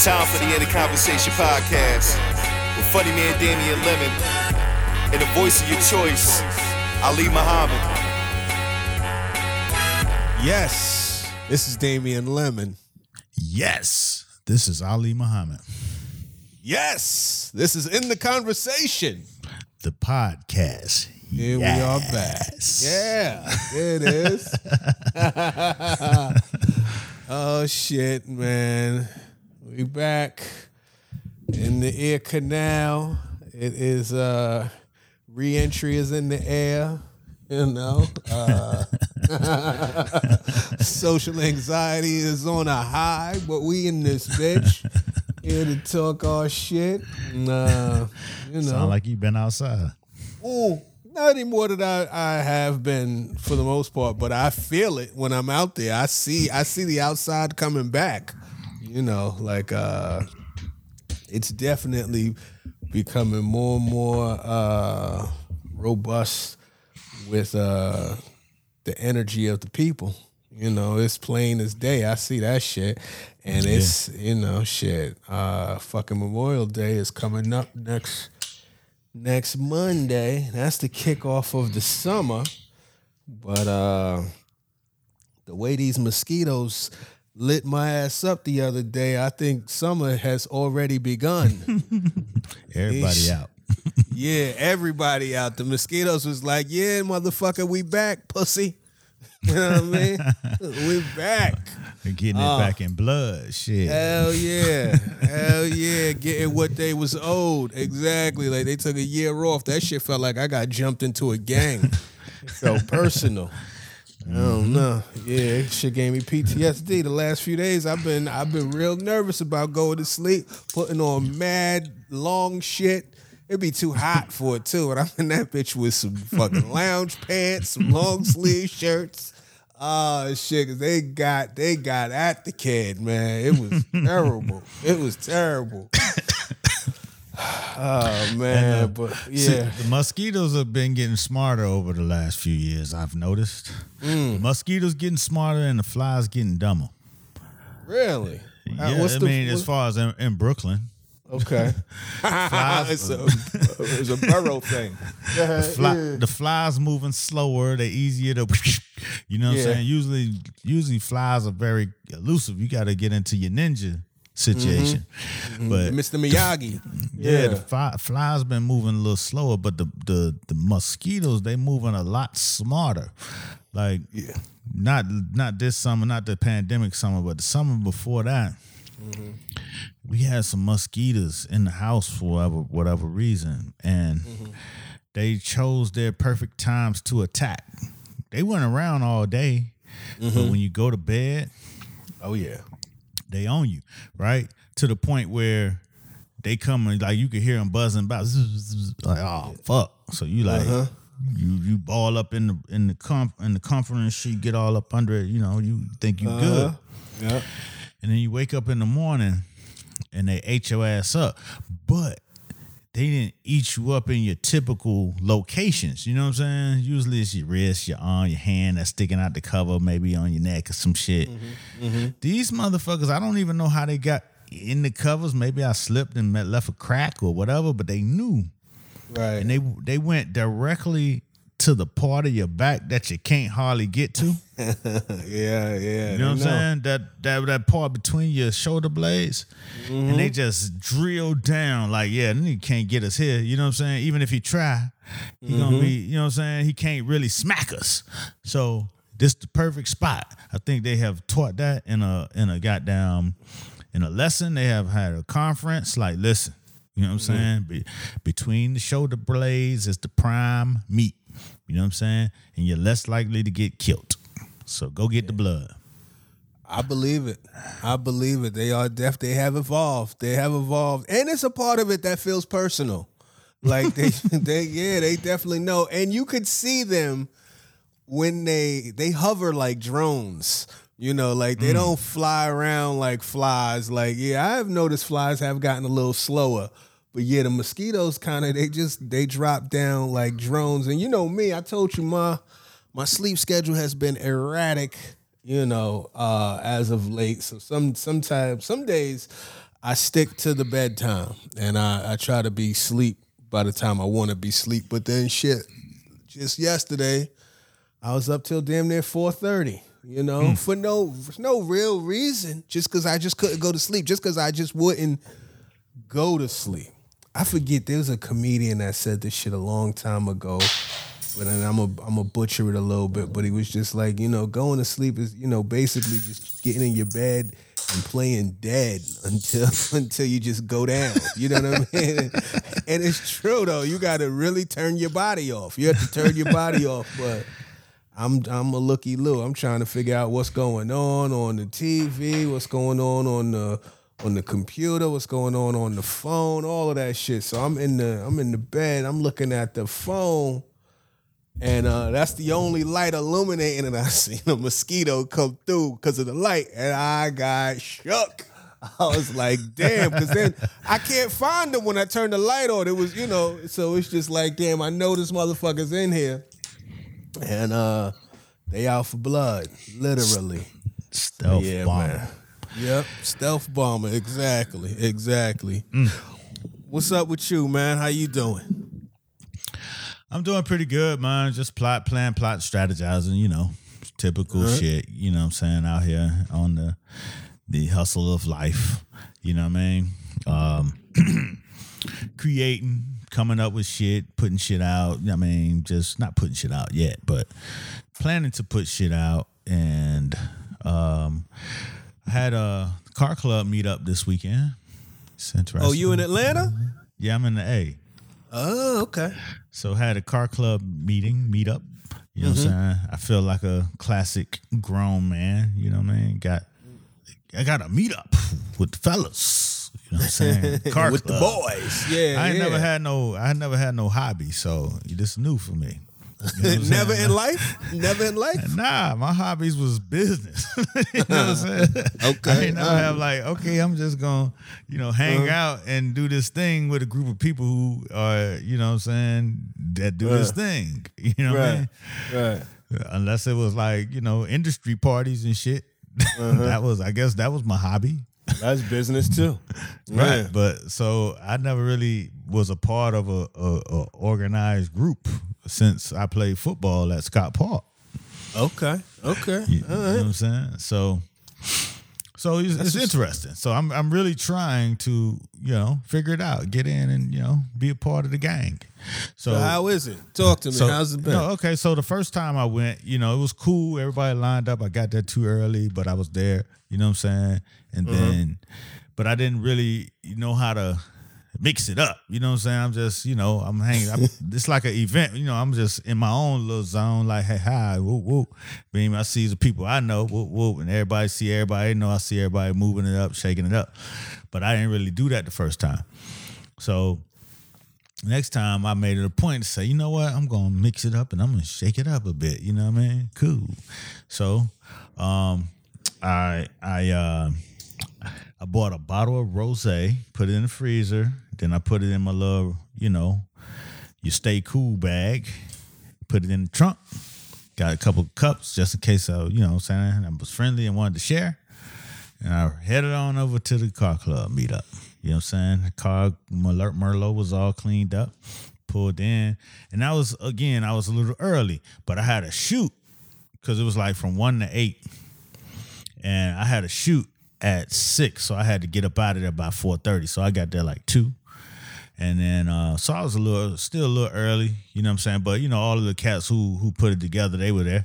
It's time for the End of Conversation podcast with funny man Damian Lemon and the voice of your choice, Ali Muhammad. Yes, this is Damian Lemon. Yes, this is Ali Muhammad, Yes, this is in the conversation. the podcast. Here we are back. Yeah, there it is. oh shit, man. We back in the ear canal. It is uh re-entry is in the air, you know. Uh social anxiety is on a high, but we in this bitch. Here to talk our shit. And, uh, you know. Sound like you've been outside. Ooh, not anymore that I, I have been for the most part, but I feel it when I'm out there. I see I see the outside coming back. You know, like uh it's definitely becoming more and more uh robust with uh the energy of the people. You know, it's plain as day. I see that shit. And it's, you know, shit. Uh fucking Memorial Day is coming up next next Monday. That's the kickoff of the summer. But uh the way these mosquitoes lit my ass up the other day, I think summer has already begun. Everybody Yeesh. out. yeah, everybody out. The mosquitoes was like, yeah, motherfucker, we back, pussy. You know what I mean? we back. They're getting it uh, back in blood. Shit. Hell yeah. Hell yeah. Getting what they was owed. Exactly. Like they took a year off. That shit felt like I got jumped into a gang. so personal. I don't know. Yeah, it shit gave me PTSD. The last few days I've been I've been real nervous about going to sleep, putting on mad long shit. It'd be too hot for it too. And I'm in that bitch with some fucking lounge pants, some long sleeve shirts. Oh shit, cause they got they got at the kid, man. It was terrible. It was terrible. oh man, uh, but See, yeah. the mosquitoes have been getting smarter over the last few years. I've noticed. Mm. The mosquitoes getting smarter and the flies getting dumber. Really? Uh, Yeah, what's I the- mean, what- as far as in, in Brooklyn, Okay. it's, a, it's a borough thing. fly, the flies moving slower. They're easier to, you know what Yeah. I'm saying. Usually, usually flies are very elusive. You got to get into your ninja situation. Mm-hmm. But mm-hmm. Mr. Miyagi. yeah, the fly, flies been moving a little slower, but the the the mosquitoes they moving a lot smarter. Like Yeah. not not this summer, not the pandemic summer, but the summer before that. Mm-hmm. We had some mosquitoes in the house for whatever whatever reason, and they chose their perfect times to attack. They went around all day, but when you go to bed, Oh yeah. They own you, right? To the point where they come and like you can hear them buzzing about, like oh fuck. So you like uh-huh. you you ball up in the in the comf in the comforting sheet, get all up under it. You know, you think you uh-huh. good, Yeah. and then you wake up in the morning and they ate your ass up, but they didn't eat you up in your typical locations. You know what I'm saying? Usually it's your wrist, your arm, your hand that's sticking out the cover, maybe on your neck or some shit. Mm-hmm, mm-hmm. These motherfuckers, I don't even know how they got in the covers. Maybe I slipped and met- left a crack or whatever, but they knew. Right. And they they went directly to the part of your back that you can't hardly get to. yeah, yeah. You know what I'm saying? That that that part between your shoulder blades, and they mm-hmm. just drill down like, yeah, then he can't get us here. You know what I'm saying? Even if he try, he gonna mm-hmm. be, you know what I'm saying? He can't really smack us. So this the perfect spot. I think they have taught that in a in a goddamn in a lesson. They have had a conference. Like, listen, you know what I'm mm-hmm. saying? Be, between the shoulder blades is the prime meat. You know what I'm saying? And you're less likely to get killed. So go get the blood. I believe it. I believe it. They are deaf. They have evolved. They have evolved, and it's a part of it that feels personal. Like they, they, yeah, they definitely know, and you could see them when they they hover like drones. You know, like they mm. don't fly around like flies. Like, yeah, I have noticed flies have gotten a little slower. But yeah, the mosquitoes kind of they just they drop down like drones. And you know me, I told you my my sleep schedule has been erratic, you know, uh, as of late. So some sometimes some days I stick to the bedtime and I, I try to be sleep by the time I want to be sleep. But then shit, just yesterday, I was up till damn near four thirty. You know, for no for no real reason, just because I just couldn't go to sleep, just because I just wouldn't go to sleep. I forget there was a comedian that said this shit a long time ago, but I'm a I'm a butcher it a little bit. But he was just like, you know, going to sleep is you know basically just getting in your bed and playing dead until until you just go down. You know what I mean? And it's true though. You got to really turn your body off. You have to turn your body off, but. I'm I'm a looky Lou. I'm trying to figure out what's going on on the TV, what's going on on the on the computer, what's going on on the phone, all of that shit. So I'm in the I'm in the bed. I'm looking at the phone, and uh, that's the only light illuminating, and I seen a mosquito come through because of the light, and I got shook. I was like, damn, because then I can't find them when I turn the light on. It was, you know, so it's just like, damn, I know this motherfucker's in here and uh they out for blood, literally. Stealth yeah, bomber. man. Yep, stealth bomber. Exactly, exactly. What's up with you, man? How you doing? I'm doing pretty good, man. Just plot, plan, plot, strategizing, you know, typical shit, you know what I'm saying, out here on the the hustle of life. You know what I mean? Um creating, coming up with shit, putting shit out. I mean, just not putting shit out yet, but planning to put shit out. And um had a car club meetup this weekend. It's interesting. Oh, you in Atlanta? Yeah, I'm in the A. Oh, okay. So had a car club meeting, meetup. You know what I'm mm-hmm. saying? I feel like a classic grown man. You know what I mean? Got I got a meetup with the fellas. You know what I'm saying? Car With the boys. Yeah. I ain't yeah. never had no I never had no hobby, so this is new for me. You know never in life? Never in life? Nah, my hobbies was business. you know what I'm saying? Okay, I all right. have like, okay, I'm just gonna, you know, hang Uh-huh. out and do this thing with a group of people who are, you know what I'm saying, that do this thing. You know what I mean? Right. Unless it was like, you know, industry parties and shit. Uh-huh. that was, I guess that was my hobby. That's business too. Right. Yeah. But so I never really was a part of a, a, a organized group since I played football at Scott Park. Okay. Okay. You, All you know what I'm saying? So, so it's, it's interesting. So I'm I'm really trying to you know figure it out, get in and you know be a part of the gang. So, So how is it? Talk to me. so- How's it been? No, okay. So the first time I went, you know, it was cool. Everybody lined up. I got there too early, but I was there. You know what I'm saying? And Uh-huh. then, but I didn't really know how to mix it up. You know what I'm saying? I'm just, you know, I'm hanging. I'm, it's like an event. You know, I'm just in my own little zone. Like, hey, hi, whoop, whoop. Beam, I see the people I know, whoop, whoop, and everybody see everybody. know I see everybody moving it up, shaking it up. But I didn't really do that the first time. So next time I made it a point to say, you know what, I'm gonna mix it up and I'm gonna shake it up a bit. You know what I mean? Cool. So, um, I I uh, I bought a bottle of rosé, put it in the freezer, then I put it in my little, you know, you stay cool bag, put it in the trunk. Got a couple of cups just in case I, you know, what I'm saying I was friendly and wanted to share. And I headed on over to the car club meetup. You know what I'm saying? The car Merlot, Merlot was all cleaned up, pulled in. And I was, again, I was a little early, but I had a shoot because it was like from one to eight. And I had a shoot at six. So I had to get up out of there by 4.30. So I got there like two. And then uh so I was a little still a little early, you know what I'm saying? But you know, all of the cats who who put it together, they were there.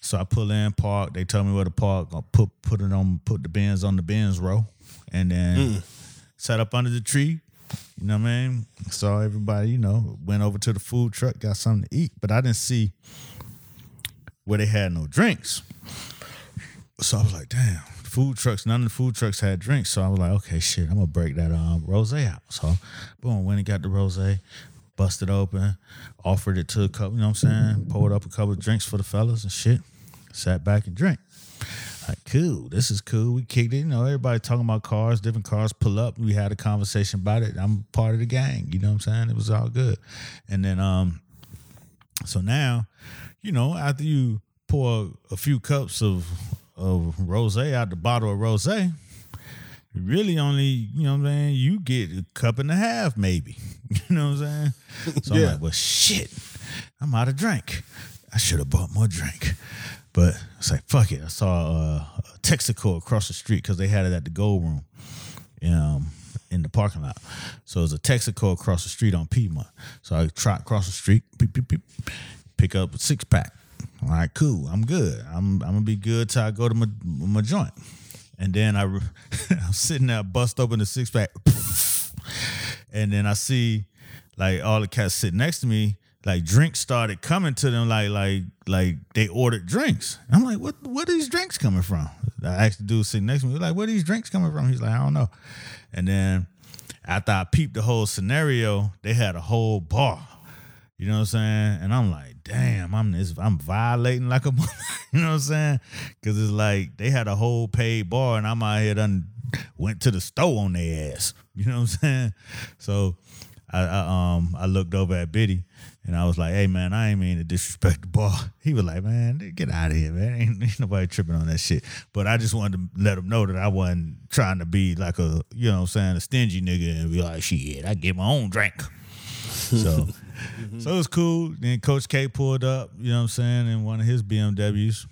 So I pull in, park. They tell me where to park. I put put it on, put the Benz on the Benz row, and then set up under the tree. You know what I mean? Saw everybody. You know, went over to the food truck, got something to eat, but I didn't see where they had no drinks. So I was like, damn, food trucks, none of the food trucks had drinks. So I was like, okay, shit, I'm gonna break that um rose out. So boom, went and got the rose, busted open, offered it to a couple, you know what I'm saying? Poured up a couple of drinks for the fellas and shit. Sat back and drank. Like, cool, this is cool. We kicked it. You know, everybody talking about cars, different cars pull up. We had a conversation about it. I'm part of the gang. You know what I'm saying? It was all good. And then um, so now, you know, after you pour a few cups of of rose out the bottle of rose, really only, you know what I'm saying, you get a cup and a half, maybe. You know what I'm saying? So I'm like, well, shit, I'm out of drink. I should have bought more drink. But it's like, fuck it. I saw uh, a Texaco across the street because they had it at the Gold Room um, in the parking lot. So it was a Texaco across the street on Piedmont. So I trot across the street, beep, beep, beep, pick up a six pack. All right, cool. I'm good. I'm I'm gonna be good till I go to my my joint. And then I I'm sitting there, bust open the six pack, and then I see like all the cats sitting next to me. Like drinks started coming to them, like like like they ordered drinks. I'm like, what what are these drinks coming from? I asked the dude sitting next to me, like, where are these drinks coming from? He's like, I don't know. And then after I peeped the whole scenario, they had a whole bar. You know what I'm saying? And I'm like, damn, I'm this, I'm violating like a, you know what I'm saying? Because it's like they had a whole paid bar, and I'm out here done went to the store on their ass. You know what I'm saying? So I, I um I looked over at Biddy, and I was like, hey man, I ain't mean to disrespect the bar. He was like, man, get out of here, man. Ain't, ain't nobody tripping on that shit. But I just wanted to let him know that I wasn't trying to be like a, you know what I'm saying, a stingy nigga and be like, shit, I get my own drink. So, so it was cool. Then Coach K pulled up, you know what I'm saying, in one of his BMWs.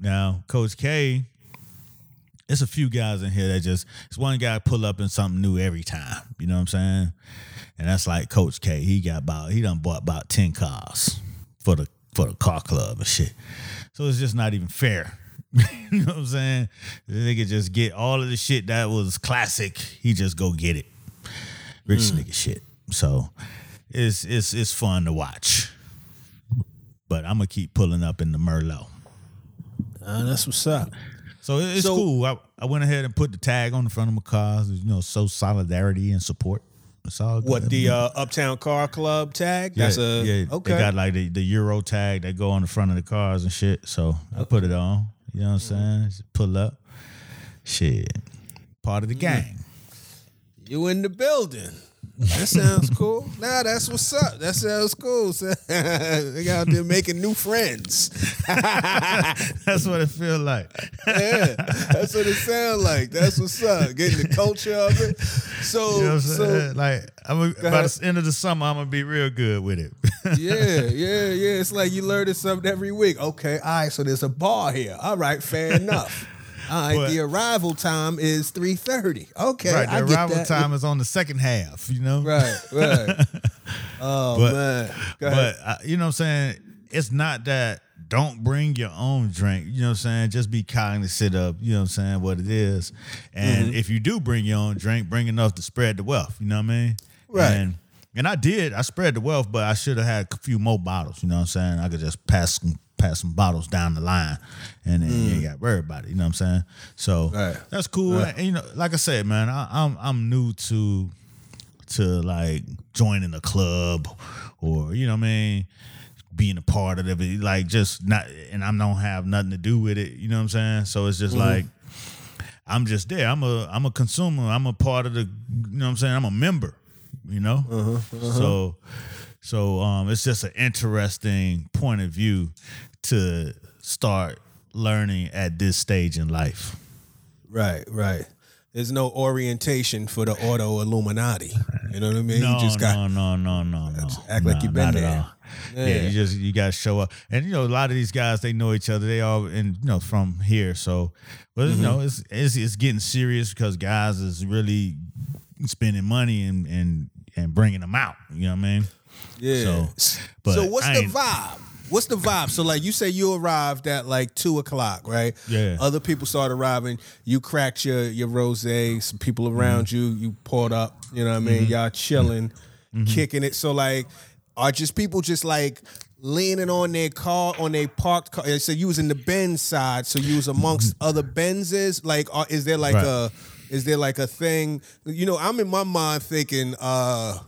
Now, Coach K, it's a few guys in here that just it's one guy pull up in something new every time. You know what I'm saying? And that's like Coach K. He got about he done bought about 10 cars for the for the car club and shit. So it's just not even fair. you know what I'm saying? They could just get all of the shit that was classic. He just go get it. Rich mm. nigga shit. So it's it's it's fun to watch. But I'm gonna keep pulling up in the Merlot. Uh, that's what's up. So it's So- cool. I, I went ahead and put the tag on the front of my cars. You know, so solidarity and support. It's all good. What the uh, Uptown Car Club tag? yeah, That's a yeah. okay. They got like the, the Euro tag that go on the front of the cars and shit. So I put it on. You know what I'm saying? Just pull up. Shit. Part of the gang. you in the building. That sounds cool. Nah, that's what's up. That sounds cool. So, they out there making new friends. That's what it feel like. Yeah, that's what it sounds like. That's what's up. Getting the culture of it. So, You know so like I'm a, by the end of the summer, I'm gonna be real good with it. yeah, yeah, yeah. It's like you learning something every week. Okay, all right. So there's a bar here. All right, fair enough. All right, But- the arrival time is three thirty. Okay, right. I The get arrival that. time is on the second half. You know. Right, right. Oh But- man. But uh, you know what I'm saying? It's not that don't bring your own drink. You know what I'm saying? Just be cognizant of, you know what I'm saying, what it is. And Mm-hmm. if you do bring your own drink, bring enough to spread the wealth. You know what I mean? Right. And, and I did. I spread the wealth, but I should have had a few more bottles. You know what I'm saying? I could just pass some pass some bottles down the line and then you ain't got to worry about it. You know what I'm saying? So Mm. Right. that's cool. Right. And, you know, like I said, man, I, I'm I'm new to to like joining a club or you know what I mean being a part of it like just not and I don't have nothing to do with it you know what I'm saying so it's just like I'm just there I'm a I'm a consumer I'm a part of the you know what I'm saying I'm a member you know so so um it's just an interesting point of view to start learning at this stage in life right, right. There's no orientation for the auto Illuminati. You know what I mean? No, you just got no, no, no, no, no. act like you've been not at there. all. Yeah. You just you got to show up, and you know a lot of these guys they know each other. They all and you know from here, so but Mm-hmm. you know it's, it's it's getting serious because guys is really spending money and and and bringing them out. You know what I mean? yeah. So, So, but what's I the vibe? What's the vibe? So like you say you arrived at like two o'clock, right? Yeah. Other people started arriving. You cracked your your rose. Some people around Mm-hmm. you. You poured up. You know what I mean? Y'all chilling, Mm-hmm. kicking it. So like, are just people just like leaning on their car on their parked car? So you was in the Benz side. So you was amongst other Benzes. Like, are, is there like Mm-hmm. Right. a is there like a thing? You know, I'm in my mind thinking. uh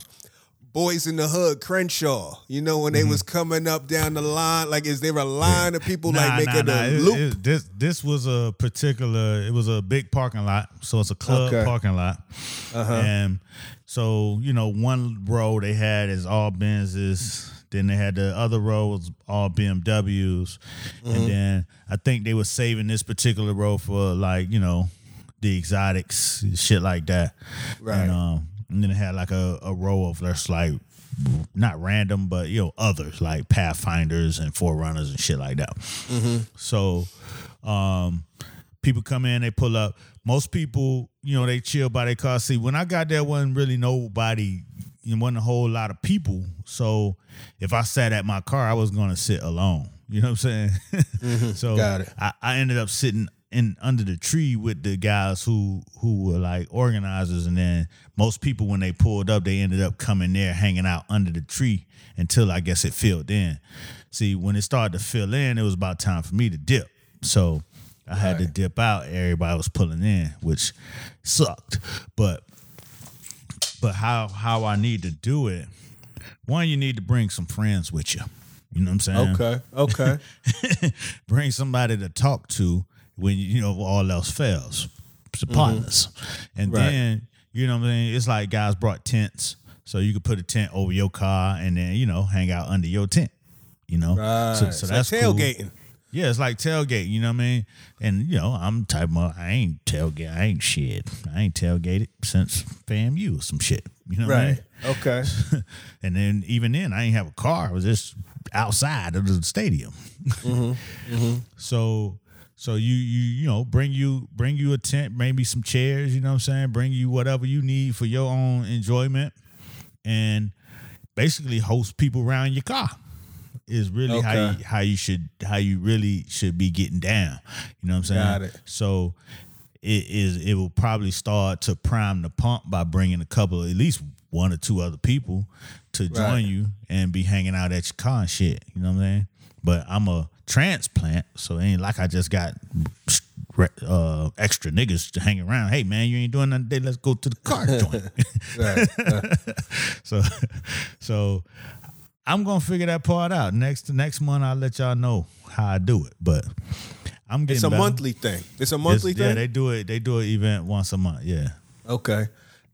Boyz n the Hood, Crenshaw. You know when they was coming up down the line, like is there a line of people like making a It- loop? it- this this was a particular. It was a big parking lot, so it's a club Okay. Uh-huh. parking lot, and so you know one row they had is all Benzes. Then they had the other row was all BMWs, Mm-hmm. and then I think they were saving this particular row for like you know the exotics, shit like that. Right. And, um, and then it had like a, a row of just like not random, but you know others like Pathfinders and 4Runners and shit like that. So, um, people come in, they pull up. Most people, you know, they chill by their car. See, when I got there, wasn't really nobody. It wasn't a whole lot of people. So if I sat at my car, I was gonna sit alone. You know what I'm saying? so Got it. I, I ended up sitting in under the tree with the guys who who were like organizers, and then most people when they pulled up, they ended up coming there, hanging out under the tree until I guess it filled in. See, when it started to fill in, it was about time for me to dip. So I had to dip out. Everybody was pulling in, which sucked. But but how how I need to do it? One, you need to bring some friends with you. You know what I'm saying? Okay. Okay. bring somebody to talk to when you know all else fails. Some partners, and Mm-hmm. Right. then you know what I mean. It's like guys brought tents, so you could put a tent over your car and then you know hang out under your tent. You know, Right. so, so that's like cool. tailgating. Yeah, it's like tailgate. You know what I mean? And you know, I'm type of I ain't tailgate. I ain't shit. I ain't tailgated since FAMU or some shit. You know what I mean? Right. Okay. and then even then, I ain't have a car. I was just outside of the stadium. So, so you you you know bring you bring you a tent, maybe some chairs. You know what I'm saying? Bring you whatever you need for your own enjoyment, and basically host people around your car. Is really how you, how you should how you really should be getting down. You know what I'm saying? Got it. So it is it will probably start to prime the pump by bringing a couple at least one or two other people to join Right. you and be hanging out at your car and shit. You know what I'm saying? But I'm a transplant, so it ain't like I just got uh, extra niggas to hang around. Hey man, you ain't doing nothing today. Let's go to the car joint. So so I'm gonna figure that part out. Next next month I'll let y'all know how I do it. But I'm getting It's a better. monthly thing. It's a It's- monthly Yeah, thing. they do it. They do an event once a month. Yeah. Okay.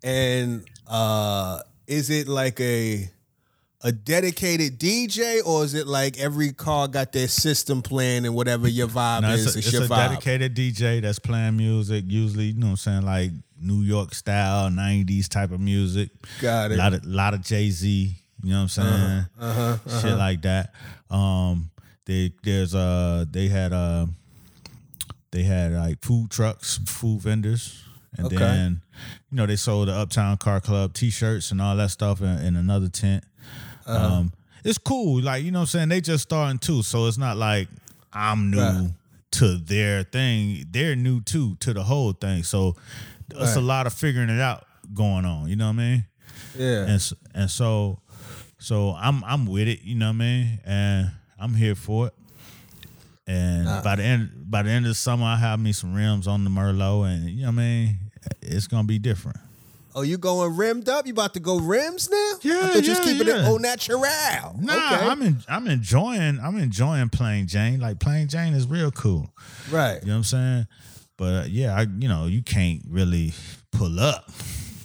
And uh is it like a a dedicated DJ or is it like every car got their system playing and whatever your vibe No, is, it's a, it's, it's a dedicated DJ that's playing music. Usually, you know what I'm saying, like New York style, '90s type of music. Got it. A lot of lot of Jay Z. You know what I'm saying? Uh-huh, Shit like that. Um, they there's uh they had uh they had like food trucks, food vendors, and Okay. then you know they sold the Uptown Car Club T-shirts and all that stuff in, in another tent. Uh-huh. Um, it's cool, like you know what I'm saying. They just starting too, so it's not like I'm new Right. to their thing. They're new too to the whole thing, so it's a lot of figuring it out going on. You know what I mean? Yeah. and and so so I'm I'm with it, you know what I mean, and I'm here for it. And by the end by the end of the summer, I have me some rims on the Merlot, and you know what I mean. It's gonna be different. Oh, you going rimmed up? You about to go rims now? Yeah, I thought you just yeah, keeping yeah. it au natural. Nah, okay. I'm in, I'm enjoying I'm enjoying playing Jane. Like playing Jane is real cool. right. You know what I'm saying? But uh, yeah, I you know you can't really pull up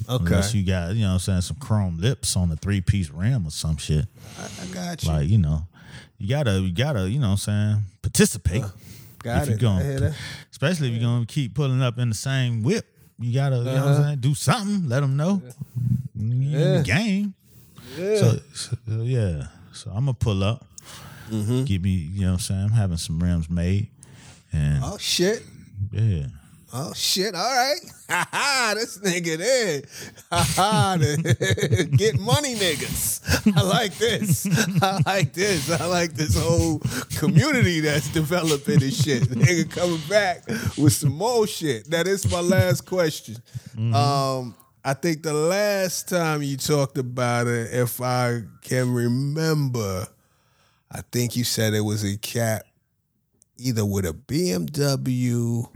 Okay. unless you got you know what I'm saying some chrome lips on the three piece rim or some shit. I got you. Like, you know, you gotta, you gotta, you know what I'm saying, participate. got if it. you're I that. especially if you're gonna keep pulling up in the same whip, you gotta, you know what Uh-huh. I'm saying, do something, let them know. You in the game. So, so, yeah. So I'm gonna pull up, Mm-hmm. get me, you know what I'm saying, I'm having some rims made. And Oh shit. yeah. Oh shit! All right, ha ha! This nigga there, ha ha! Get money, niggas. I like this. I like this. I like this whole community that's developing this shit. Nigga coming back with some more shit. Now this my last question. Um, I think the last time you talked about it, if I can remember, I think you said it was a cat either with a BMW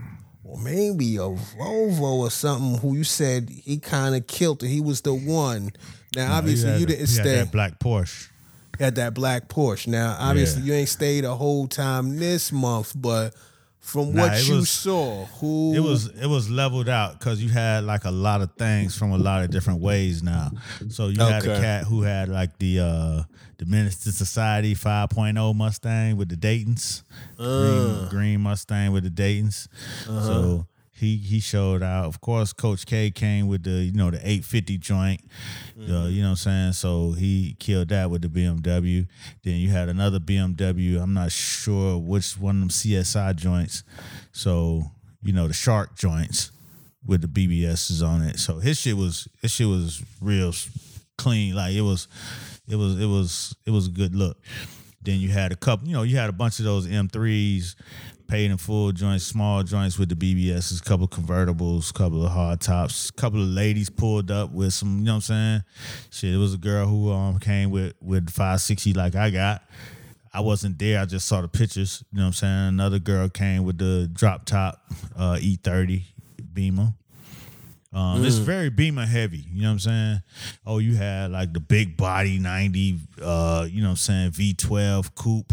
or maybe a Volvo or something who you said he kind of killed it. He was the one. Now, obviously, had- you didn't had stay that black Porsche. at that black Porsche. Now, obviously, Yeah. you ain't stayed a whole time this month, but from Nah, what you was- saw, who It was it was leveled out because you had like a lot of things from a lot of different ways now. So you had a cat who had like the uh the Minister Society 5.0 Mustang with the Dayton's, Uh. green, green Mustang with the Dayton's. Uh-huh. So he he showed out. Of course, Coach K came with the you know the 850 joint. Uh, you know what I'm saying? So he killed that with the BMW. Then you had another BMW. I'm not sure which one of them CSI joints. So you know the shark joints with the BBSs on it. So his shit was his shit was real clean. Like it was it was it was it was a good look. Then you had a couple, you know, you had a bunch of those M3s, paid in full joints, small joints with the BBSs, a couple convertibles, couple of hard tops, couple of ladies pulled up with some, you know what I'm saying? Shit, it was a girl who um came with with 560 like I got. I wasn't there. I just saw the pictures. You know what I'm saying? Another girl came with the drop top uh, E30 Beamer. Um, It's very Beamer heavy. You know what I'm saying? Oh, you had like the big body 90, uh, you know what I'm saying, V12 coupe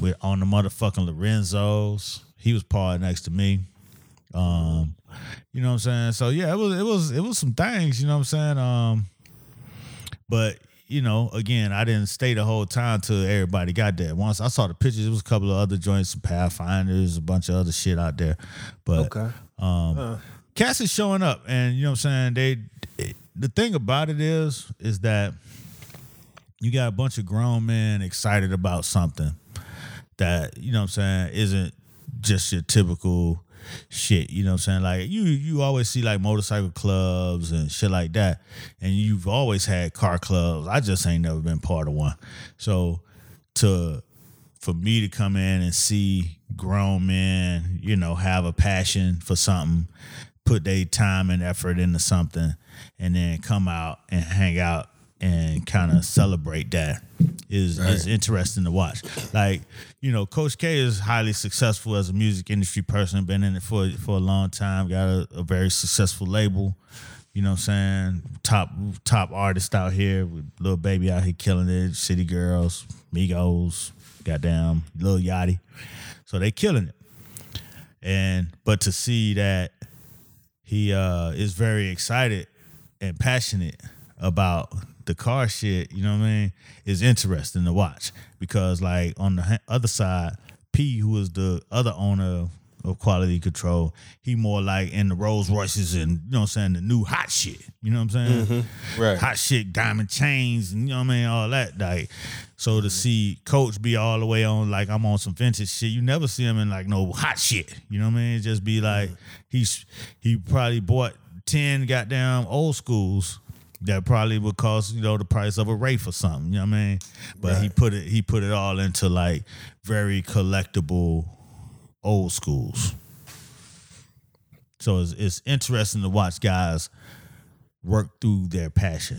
with on the motherfucking Lorenzos. He was parked next to me. Um, you know what I'm saying? So yeah, it was it was it was some things, you know what I'm saying? Um, but you know, again, I didn't stay the whole time till everybody got there. Once I saw the pictures, it was a couple of other joints, some Pathfinders, a bunch of other shit out there. But Okay. um, cats is showing up, and you know what I'm saying. They, the thing about it is, is that you got a bunch of grown men excited about something that you know what I'm saying isn't just your typical shit. You know what I'm saying? Like you you always see like motorcycle clubs and shit like that. And you've always had car clubs. I just ain't never been part of one. So to for me to come in and see grown men, you know, have a passion for something, put their time and effort into something, and then come out and hang out and kind of celebrate that is is interesting to watch. Like, you know, Coach K is highly successful as a music industry person, been in it for for a long time, got a, a very successful label. You know what I'm saying? Top top artist out here with Lil Baby out here killing it, City Girls, Migos, goddamn, Lil Yachty. So they killing it. And but to see that he uh is very excited and passionate about the car shit, you know what I mean, is interesting to watch because like on the other side, P, who is the other owner of Quality Control, he more like in the Rolls Royces and you know what I'm saying, the new hot shit. You know what I'm saying? Mm-hmm. Right. Hot shit, diamond chains, and you know what I mean, all that. Like, so to mm-hmm. see Coach be all the way on like I'm on some vintage shit, you never see him in like no hot shit. You know what I mean? It just be mm-hmm. like he's he probably bought ten goddamn old schools that probably would cost you know the price of a Wraith or something. You know what I mean? But he put it he put it all into like very collectible old schools. So it's, it's interesting to watch guys work through their passion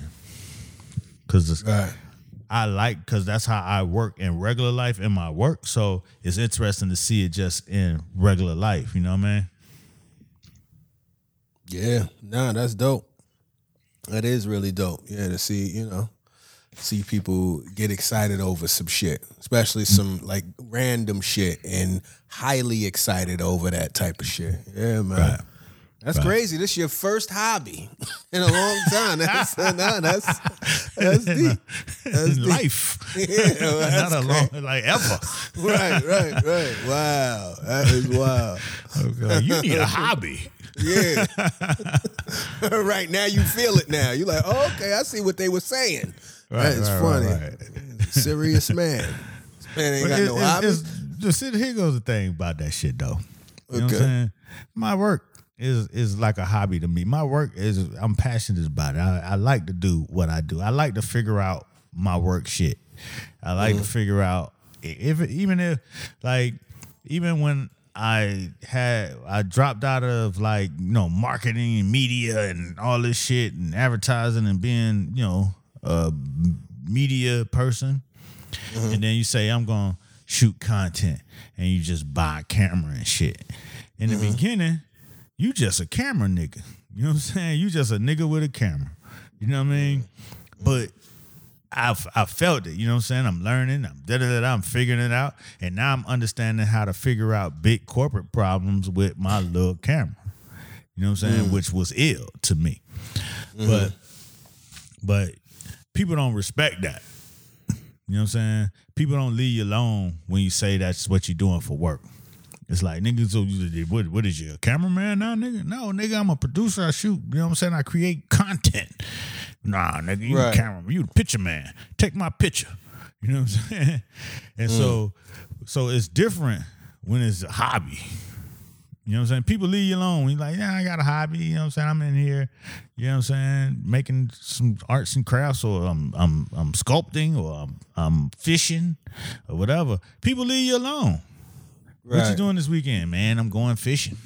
because Right. I like because that's how I work in regular life in my work. So it's interesting to see it just in regular life. You know what I mean? Yeah, nah, that's dope. That is really dope. Yeah, to see, you know, see people get excited over some shit, especially some like random shit and highly excited over that type of shit. Yeah, man. Right. That's crazy. This is your first hobby in a long time. That's uh, nah, that's that's deep. That's deep. life, Yeah, well, that's not a long like ever. right, right, right. Wow, that is wild. Oh, okay, you need a hobby. Yeah. right now you feel it now. You're like, oh, okay, I see what they were saying. Right, that is right, funny. right. Serious man. This man ain't got it- no it's- just see, here goes the thing about that shit though. You know what Okay. I'm saying? My work is is like a hobby to me. My work is I'm passionate about it. I, I like to do what I do. I like to figure out my work shit. I like Mm. to figure out if even if like even when I had I dropped out of like you know marketing and media and all this shit and advertising and being you know a media person mm-hmm. and then you say I'm gonna shoot content and you just buy a camera and shit. In the mm-hmm. beginning, you just a camera nigga. You know what I'm saying? You just a nigga with a camera. You know what I mean? But I've I felt it, you know what I'm saying? I'm learning, I'm da da da, I'm figuring it out, and now I'm understanding how to figure out big corporate problems with my little camera. You know what I'm saying? Mm. Which was ill to me. Mm-hmm. But but people don't respect that. You know what I'm saying? People don't leave you alone when you say that's what you're doing for work. It's like niggas, so what, what is you, a cameraman now, nigga? No, nigga, I'm a producer. I shoot, you know what I'm saying? I create content. Nah, nigga, you Right. the cameraman, you the picture man. Take my picture. You know what I'm saying? And so, mm. so it's different when it's a hobby. You know what I'm saying? People leave you alone. You're like, yeah, I got a hobby. You know what I'm saying? I'm in here, you know what I'm saying, making some arts and crafts, or I'm I'm I'm sculpting, or I'm I'm fishing, or whatever. People leave you alone. What you doing this weekend, man? I'm going fishing.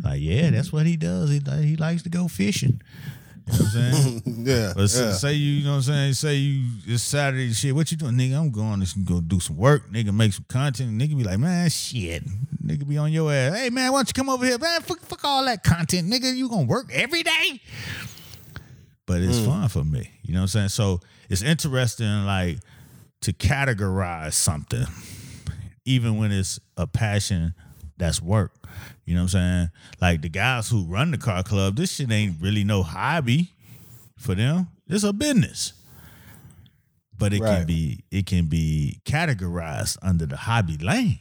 Like, yeah, that's what he does. He he likes to go fishing. You know what I'm saying? yeah. But say- yeah. say you, you know what I'm saying? Say you it's Saturday shit. What you doing, nigga? I'm going to go do some work, nigga, make some content. Nigga be like, man, shit. Nigga be on your ass. Hey man, why don't you come over here? Man, fuck, fuck all that content, nigga. You gonna work every day? But it's mm. fun for me. You know what I'm saying? So it's interesting, like, to categorize something, even when it's a passion that's work. You know what I'm saying? Like the guys who run the car club, this shit ain't really no hobby for them. It's a business. But it can be it can be categorized under the hobby lane.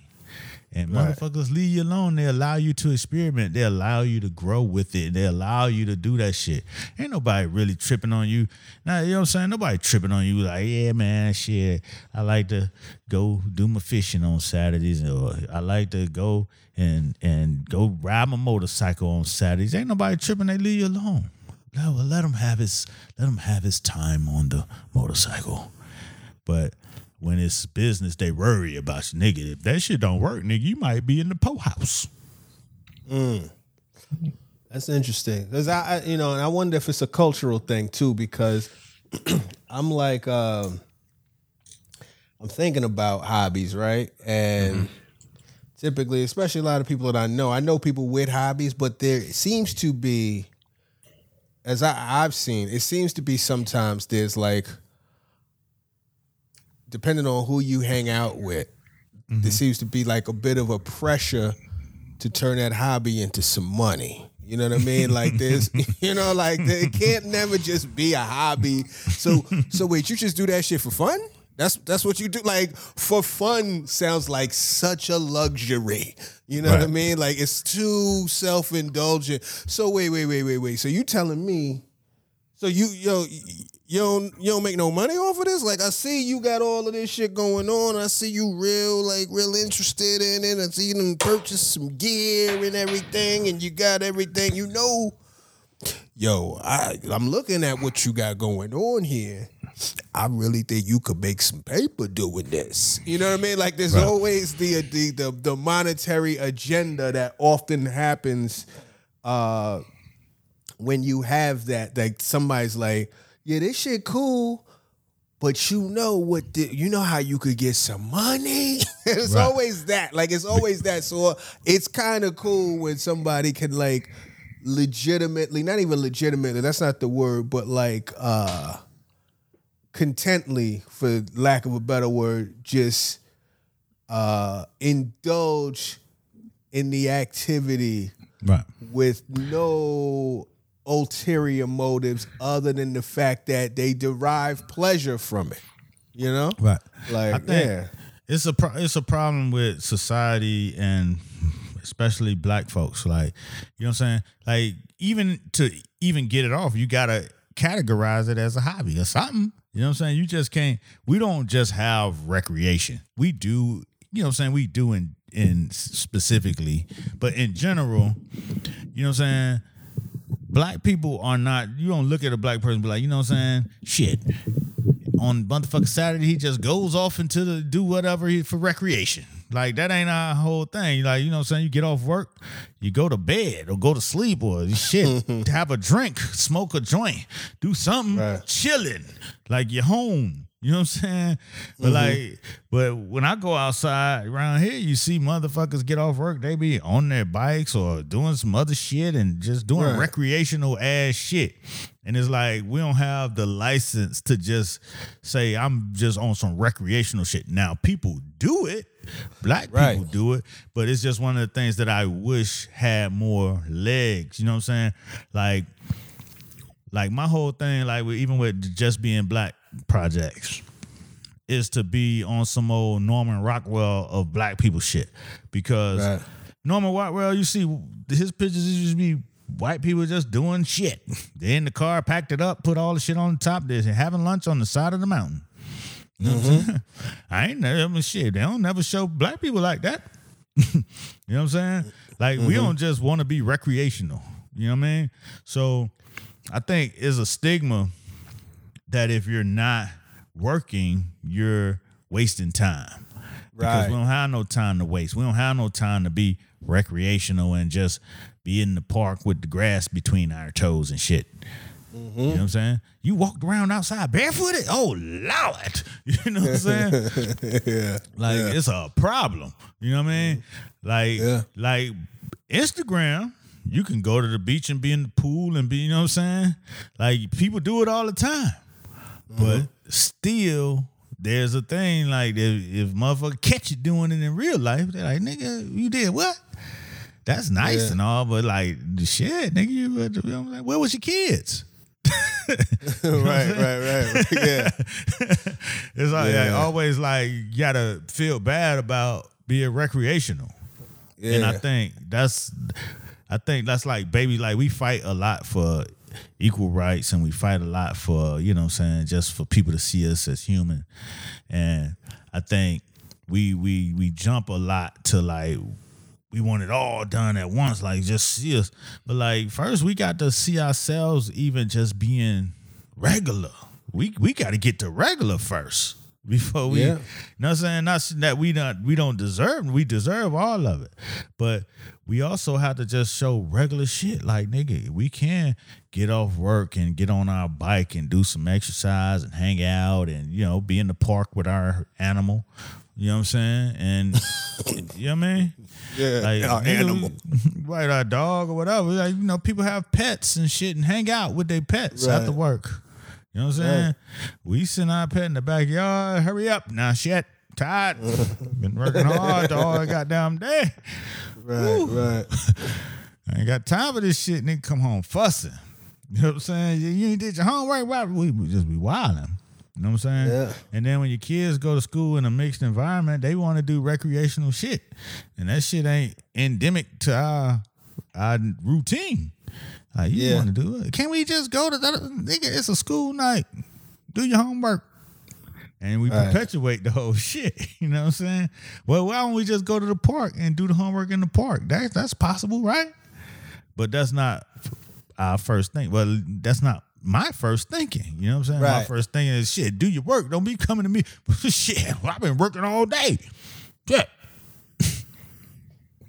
And Right. motherfuckers leave you alone. They allow you to experiment. They allow you to grow with it. They allow you to do that shit. Ain't nobody really tripping on you. Now, you know what I'm saying? Nobody tripping on you like, yeah, man, shit. I like to go do my fishing on Saturdays, or I like to go and and go ride my motorcycle on Saturdays. Ain't nobody tripping. They leave you alone. Well, let him have his let him have his time on the motorcycle. But when it's business, they worry about you, nigga. If that shit don't work, nigga, you might be in the po house. That's interesting because I, I, you know, and I wonder if it's a cultural thing too because I'm like, um, I'm thinking about hobbies, right? And typically, especially a lot of people that I know, I know people with hobbies, but there seems to be, as I, I've seen, it seems to be sometimes there's like, depending on who you hang out with, there mm-hmm. seems to be like a bit of a pressure to turn that hobby into some money. You know what I mean? Like this, you know, like it can't never just be a hobby. So, so wait, you just do that shit for fun? That's that's what you do. Like for fun sounds like such a luxury. You know what I mean? Like it's too self indulgent. So wait, wait, wait, wait, wait. So you telling me? So you yo you don't you don't make no money off of this? Like I see you got all of this shit going on. I see you real like real interested in it. I see you purchase some gear and everything, and you got everything. You know, yo, I I'm looking at what you got going on here. I really think you could make some paper doing this. You know what I mean? Like there's Right. always the, the the the monetary agenda that often happens uh when you have that, like somebody's like, yeah, this shit cool, but you know what? The, you know how you could get some money. it's Right. always that. Like it's always that. So uh, it's kind of cool when somebody can like legitimately, not even legitimately. That's not the word, but like uh contently, for lack of a better word, just uh indulge in the activity Right. with no ulterior motives other than the fact that they derive pleasure from it. You know? Right. Like, yeah. it's a pro- it's a problem with society and especially black folks. Like, you know what I'm saying? Like, even to even get it off, you gotta categorize it as a hobby or something. You know what I'm saying? You just can't. We don't just have recreation. We do. You know what I'm saying? We do in in specifically, but in general, you know what I'm saying? Black people are not. You don't look at a black person be like, you know what I'm saying? Shit on motherfucking Saturday, he just goes off into the do whatever he, for recreation. Like that ain't our whole thing. Like, you know what I'm saying? You get off work, you go to bed or go to sleep or shit, have a drink, smoke a joint, do something, Right. chilling. Like you're home. You know what I'm saying? But mm-hmm. like, but when I go outside around here, you see motherfuckers get off work, they be on their bikes or doing some other shit and just doing Right. recreational ass shit. And it's like we don't have the license to just say I'm just on some recreational shit. Now people do it. Black people do it, but it's just one of the things that I wish had more legs. You know what I'm saying? Like like my whole thing, like with, even with just being black projects, is to be on some old Norman Rockwell of black people shit because Right. Norman Rockwell, you see his pictures used to be white people just doing shit. They in the car, packed it up, put all the shit on the top. this and having lunch on the side of the mountain. You know what I'm? Mm-hmm. I ain't never I mean, shit. They don't never show black people like that. you know what I'm saying? Like we mm-hmm. don't just want to be recreational. You know what I mean? So I think it's a stigma that if you're not working, you're wasting time. Right. Because we don't have no time to waste. We don't have no time to be recreational and just be in the park with the grass between our toes and shit. You know mm-hmm. what I'm saying? You walked around outside barefooted? Oh Lord. You know what I'm saying? yeah. Like it's a problem. You know what I mean? Mm-hmm. Like Yeah. like Instagram, you can go to the beach and be in the pool and be, you know what I'm saying? Like people do it all the time. But mm-hmm. still there's a thing like if, if motherfucker catch you doing it in real life, they're like, nigga, you did what? That's nice Yeah. and all, but like shit, nigga, you, know, like, where was your kids? right, right, right. Yeah. It's like, Yeah. like, always like you gotta feel bad about being recreational. Yeah. And I think that's I think that's like baby, like we fight a lot for equal rights and we fight a lot for, you know what I'm saying, just for people to see us as human. And I think we we we jump a lot to like we want it all done at once, like just see us. But like first we got to see ourselves even just being regular. We we got to get to regular first before we. Yeah. You know what I'm saying? Not that we not we don't deserve. We deserve all of it, but we also have to just show regular shit. Like nigga, we can get off work and get on our bike and do some exercise and hang out and you know be in the park with our animal. You know what I'm saying? And you know what I mean? Yeah. Like Our nigga, animal. right? Our dog or whatever. Like you know, people have pets and shit and hang out with their pets Right. after work. You know what I'm saying? We send our pet in the backyard. Hurry up now, shit. Tired. Been working hard all the goddamn day. Right, right. I ain't got time for this shit. Nigga come home fussing. You know what I'm saying? You, you ain't did your homework. Why we we just be wilding. You know what I'm saying? Yeah. And then when your kids go to school in a mixed environment, they want to do recreational shit, and that shit ain't endemic to our our routine. Like you Yeah. want to do it? Can't we just go to that? Nigga, it's a school night. Do your homework. And we Right. perpetuate the whole shit. You know what I'm saying? Well, why don't we just go to the park and do the homework in the park? That, that's possible, right? But that's not our first thing. Well, that's not my first thinking. You know what I'm saying? My first thing is shit, do your work. Don't be coming to me. shit, I've been working all day. Yeah.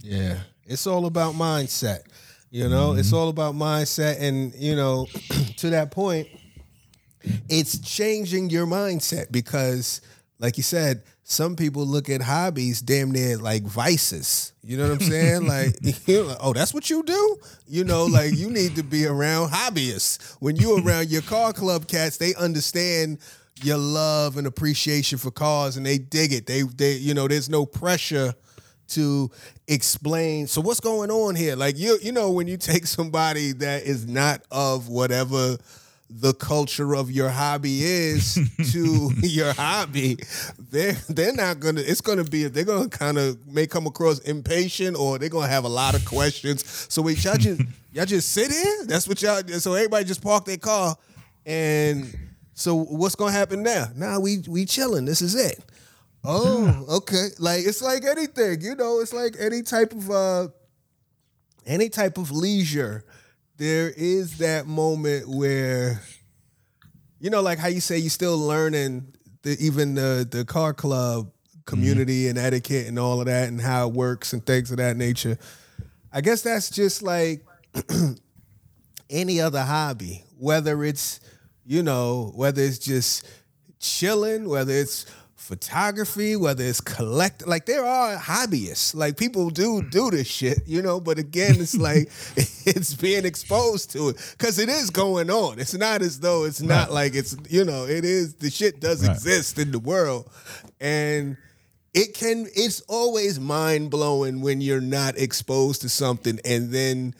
Yeah. It's all about mindset. You know, it's mm-hmm. all about mindset. And, you know, to that point, it's changing your mindset because, like you said, some people look at hobbies damn near like vices. You know what I'm saying? like, oh, that's what you do? You know, like you need to be around hobbyists. When you're around your car club cats, they understand your love and appreciation for cars and they dig it. They they you know, there's no pressure to explain. So what's going on here? Like you you know when you take somebody that is not of whatever the culture of your hobby is to your hobby, they're they're not gonna. It's gonna be they're gonna kind of may come across impatient or they're gonna have a lot of questions. So we y'all just y'all just sit here. That's what y'all. So everybody just park their car and. So what's gonna happen now? Nah, we we chilling. This is it. Oh, okay. Like it's like anything, you know. It's like any type of uh, any type of leisure. There is that moment where, you know, like how you say you're still learning the even the the car club community and etiquette and all of that and how it works and things of that nature. I guess that's just like any other hobby, whether it's, you know, whether it's just chilling, whether it's photography, whether it's collect like there are hobbyists. Like people do hmm. do this shit, you know, but again, it's like it's being exposed to it cuz it is going on. It's not as though it's not like it's, you know, it is the shit does Right. exist in the world. And it can it's always mind blowing when you're not exposed to something and then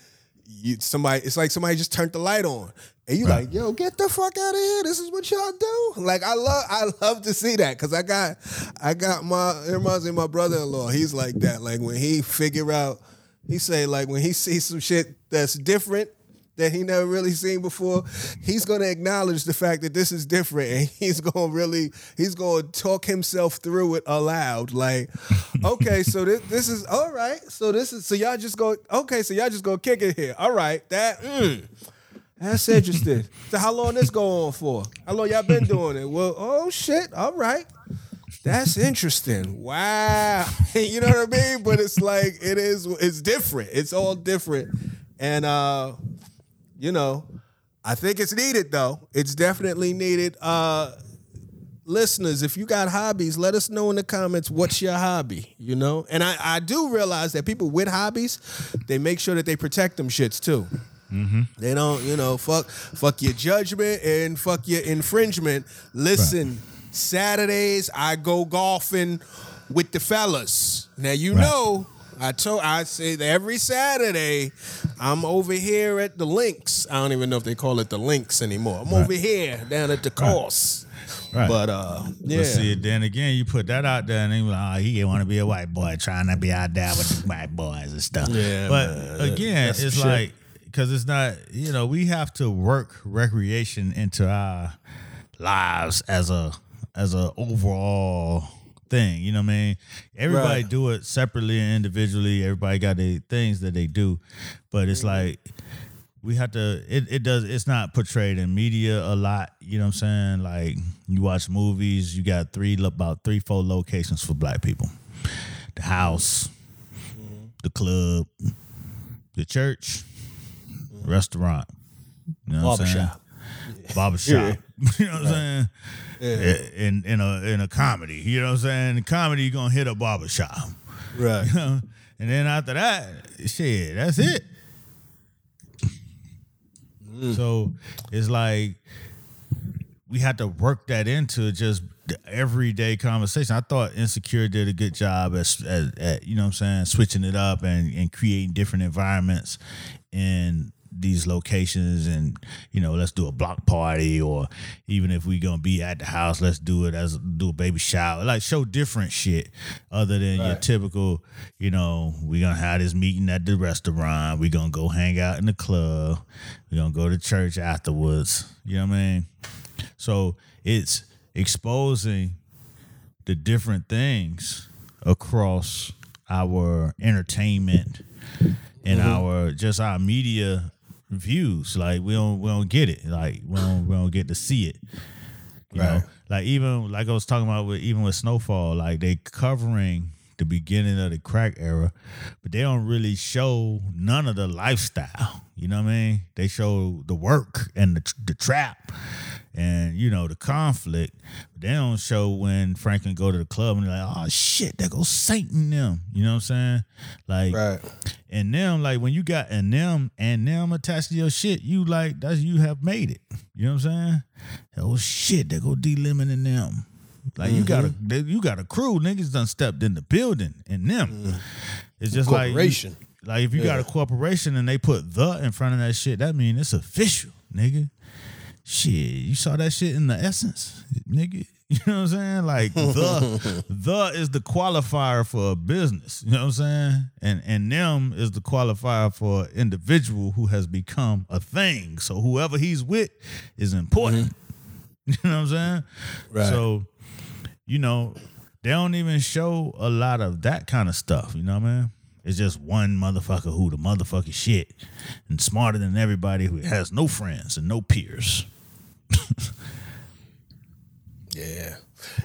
you somebody it's like somebody just turned the light on. And you Right. like, yo, get the fuck out of here. This is what y'all do. Like I love I love to see that because I got I got my it reminds me of my brother-in-law. He's like that. Like when he figure out, he say like when he sees some shit that's different that he never really seen before, he's gonna acknowledge the fact that this is different and he's gonna really he's gonna talk himself through it aloud. Like, okay, so this, this is all right. So this is so y'all just go okay, so y'all just go kick it here. All right, that mm, that's interesting. So how long this go on for? How long y'all been doing it? Well, oh shit, all right. That's interesting. Wow. you know what I mean? But it's like it is it's different. It's all different. And uh, you know, I think it's needed though. It's definitely needed. Uh listeners, if you got hobbies, let us know in the comments what's your hobby, you know? And I, I do realize that people with hobbies, they make sure that they protect them shits too. They don't, you know, fuck fuck your judgment and fuck your infringement. Listen, Saturdays I go golfing with the fellas. Now you Right. know I told I say that every Saturday I'm over here at the links. I don't even know if they call it the links anymore. I'm over here down at the course. Right. But uh yeah. But see, then again, you put that out there, and be like, oh, he want to be a white boy, trying to be out there with the white boys and stuff. Yeah, but man, again, it's shit. like because it's not, you know, we have to work recreation into our lives as a as a overall thing. You know what I mean? Everybody Right. do it separately and individually. Everybody got their things that they do, but it's mm-hmm. like we have to it, it does it's not portrayed in media a lot you know what i'm saying like you watch movies you got three about three four locations for black people the house mm-hmm. the club the church mm-hmm. restaurant you know what I'm saying? Barbershop. barbershop you know what i'm saying in in a in a comedy you know what i'm saying in comedy you're gonna hit a barbershop Right. you know? and then after that shit that's it mm. So it's like we had to work that into just everyday conversation. I thought Insecure did a good job at, at, at you know what I'm saying, switching it up and, and creating different environments in these locations and you know let's do a block party or even if we gonna be at the house let's do it as do a baby shower like show different shit other than your typical you know we gonna have this meeting at the restaurant we gonna go hang out in the club we gonna go to church afterwards you know what i mean? So it's exposing the different things across our entertainment and mm-hmm. our just our media views. Like we don't we don't get it. Like we don't we don't get to see it. You know, like even like I was talking about with even with Snowfall, like they covering the beginning of the crack era, but they don't really show none of the lifestyle. You know what I mean? They show the work and the, the trap and you know the conflict. They don't show when Franklin go to the club and they're like, oh shit, there goes Saint in them. You know what I'm saying? Like Right. and them, like when you got and them and them attached to your shit, you like that's you have made it. You know what I'm saying? Oh shit, they go D Lemon and them. Like you got a Mm-hmm. they- you got a crew, niggas done stepped in the building and them. It's just like you- Like if you got a corporation and they put the in front of that shit, that mean it's official, nigga. Shit, you saw that shit in the essence, nigga. You know what I'm saying? Like the the is the qualifier for a business. You know what I'm saying? And and them is the qualifier for an individual who has become a thing. So whoever he's with is important. Mm-hmm. You know what I'm saying? Right. So, you know, they don't even show a lot of that kind of stuff. You know what I mean? It's just one motherfucker who the motherfucking shit and smarter than everybody who has no friends and no peers. Yeah,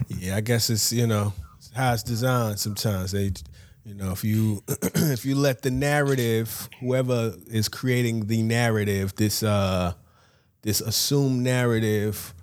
yeah. I guess it's you know how it's designed. Sometimes they, you know, if you if you let the narrative, whoever is creating the narrative, this uh this assumed narrative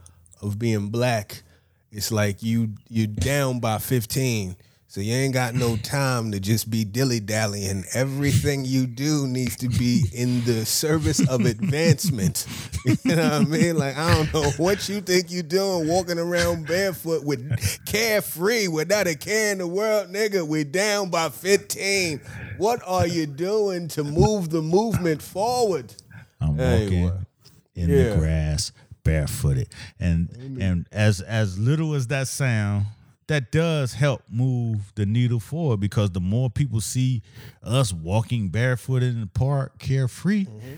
of being black, it's like you you down by fifteen. So you ain't got no time to just be dilly dallying. Everything you do needs to be in the service of advancement. You know what I mean? Like I don't know what you think you doing, walking around barefoot with carefree, without a care in the world, nigga. We down by fifteen. What are you doing to move the movement forward? I'm Hey, walking in Yeah. the grass barefooted, and and as as little as that sound, that does help move the needle forward because the more people see us walking barefoot in the park, carefree, Mm-hmm.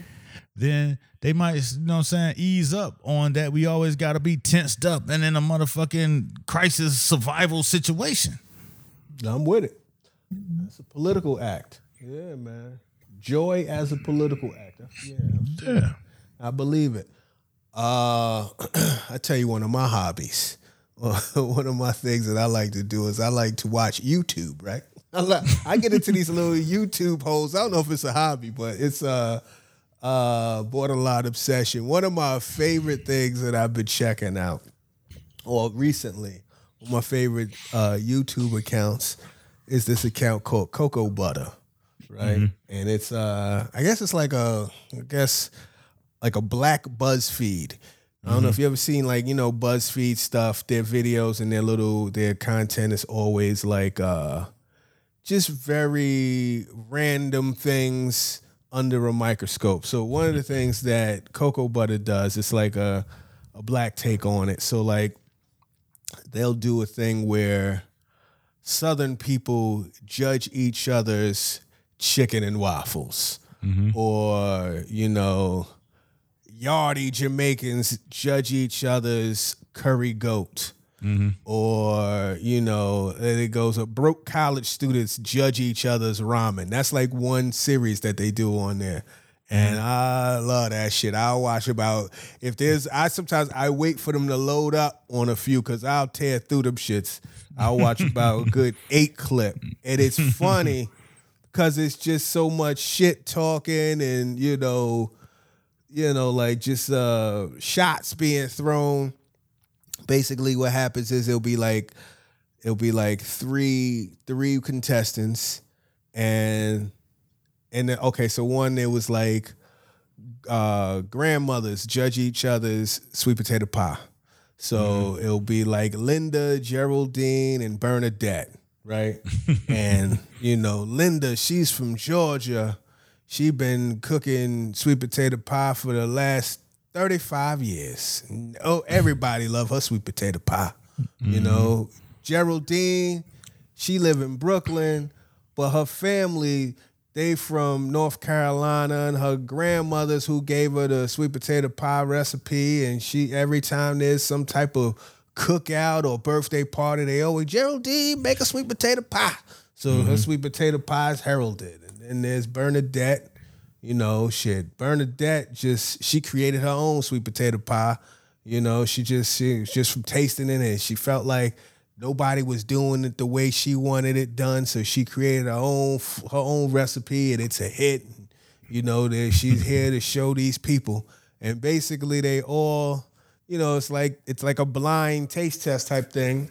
then they might, you know what I'm saying, ease up on that. We always got to be tensed up and in a motherfucking crisis survival situation. I'm with it. That's a political act. Yeah, man. Joy as a political act. Yeah, Yeah. I believe it. Uh, I tell you, one of my hobbies, one of my things that I like to do is I like to watch YouTube. Right, I, like, I get into these little YouTube holes. I don't know if it's a hobby, but it's a uh, borderline obsession. One of my favorite things that I've been checking out, or recently, one of my favorite uh, YouTube accounts is this account called Cocoa Butter, right? And it's uh, I guess it's like a, I guess like a black BuzzFeed. I don't know if mm-hmm. you ever seen like you know BuzzFeed stuff. Their videos and their little their content is always like uh, just very random things under a microscope. So one of the mm-hmm. things that Cocoa Butter does, it's like a a black take on it. So like they'll do a thing where Southern people judge each other's chicken and waffles, mm-hmm. or you know, Yardy Jamaicans judge each other's curry goat, or you know, it goes. Uh, broke college students judge each other's ramen. That's like one series that they do on there. And I love that shit. I'll watch about if there's I sometimes I wait for them to load up on a few because I'll tear through them shits. I'll watch about a good eight clip. And it's funny because it's just so much shit talking and you know, you know, like just uh shots being thrown. Basically what happens is it'll be like it'll be like three three contestants and and then okay, so one it was like uh grandmothers judge each other's sweet potato pie. So it'll be like Linda, Geraldine, and Bernadette, right? and you know, Linda, she's from Georgia. She been cooking sweet potato pie for the last 35 years. Oh, everybody love her sweet potato pie. You mm-hmm. know, Geraldine, she live in Brooklyn, but her family they from North Carolina and her grandmothers who gave her the sweet potato pie recipe and she every time there's some type of cookout or birthday party they always Geraldine make a sweet potato pie. So her mm-hmm. sweet potato pie is heralded. And there's Bernadette, you know, shit. Bernadette just she created her own sweet potato pie. You know, she just she just from tasting it and she felt like nobody was doing it the way she wanted it done, so she created her own her own recipe and it's a hit. You know, that she's here to show these people, and basically they all, you know, it's like it's like a blind taste test type thing.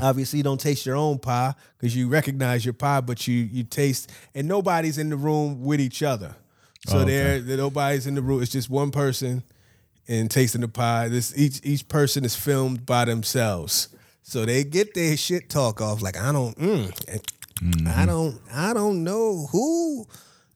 Obviously, you don't taste your own pie because you recognize your pie, but you you taste, and nobody's in the room with each other. So Oh, okay. there, there- nobody's in the room. It's just one person and tasting the pie. This each each person is filmed by themselves, so they get their shit talk off. Like I don't, mm, I don't, I don't know who.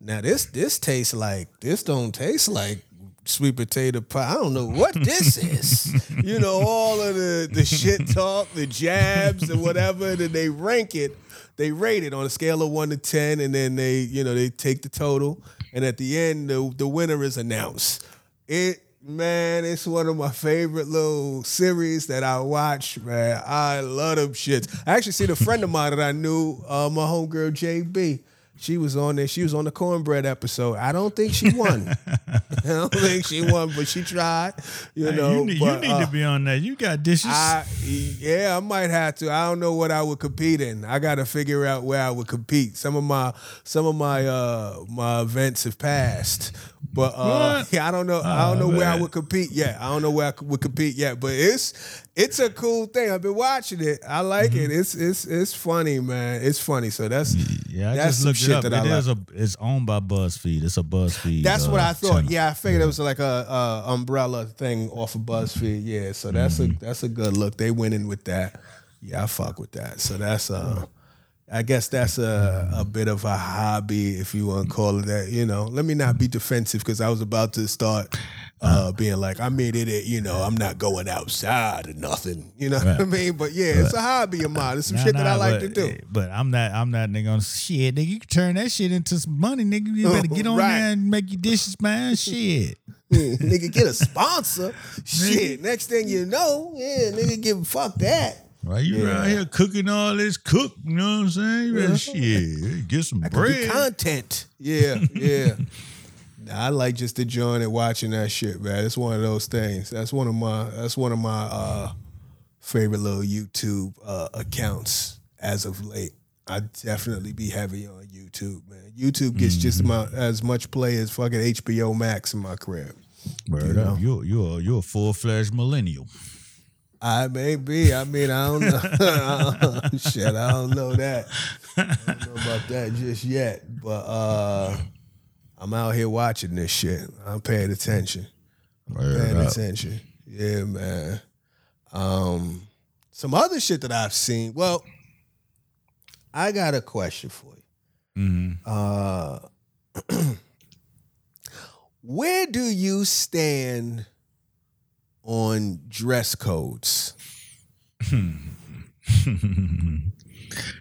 Now this this tastes like this don't taste like sweet potato pie. I don't know what this is. you know all of the the shit talk, the jabs and whatever. And then they rank it. They rate it on a scale of one to ten, and then they you know they take the total, and at the end the the winner is announced. It man, it's one of my favorite little series that I watch. Man, I love them shits. I actually seen a friend of mine that I knew, uh, my homegirl JB. She was on there. She was on the cornbread episode. I don't think she won. I don't think she won, but she tried. You Hey, know, you need, but, you need uh, to be on that. You got dishes. I yeah, I might have to. I don't know what I would compete in. I got to figure out where I would compete. Some of my some of my uh my events have passed, but uh yeah, I don't know. I don't Oh, know where I would compete yet. I don't know where I would compete yet. But it's it's a cool thing. I've been watching it. I like Mm-hmm. it. It's it's it's funny, man. It's funny. So that's Yeah, I that's just some shit it up. that It I like. is a it's owned by BuzzFeed. It's a BuzzFeed. That's what uh, I thought. channel. Yeah, I figured it was like a, a umbrella thing off of BuzzFeed. Yeah, so that's Mm-hmm. a that's a good look. They went in with that. Yeah, I fuck with that. So that's uh I guess that's a a bit of a hobby, if you want to call it that. You know, let me not be defensive because I was about to start uh, being like, I made it. You know, I'm not going outside or nothing. You know what I mean? But yeah, it's a hobby of mine. It's some Nah, shit that I like but, to do. But I'm not. I'm not nigga on shit. Nigga, you can turn that shit into some money, nigga. You better get on Right. there and make your dishes, man. Shit. nigga get a sponsor. Shit. Next thing you know, yeah, nigga give fuck that. Right, you Yeah. out here cooking all this cook, you know what I'm saying? You better shit. Get some be bread. content. Yeah, yeah. I like just enjoying it, watching that shit, man. It's one of those things. That's one of my. That's one of my uh, favorite little YouTube uh, accounts as of late. I definitely be heavy on YouTube, man. YouTube gets just about as much play as fucking HBO Max in my crib. Word up. You're you're you're a full fledged millennial. I may be. I mean, I don't know. Shit, I don't know that. I don't know about that just yet. But uh I'm out here watching this shit. I'm paying attention. Word Paying up. attention. Yeah, man. Um some other shit that I've seen. Well, I got a question for you. Mhm. Uh where do you stand on dress codes?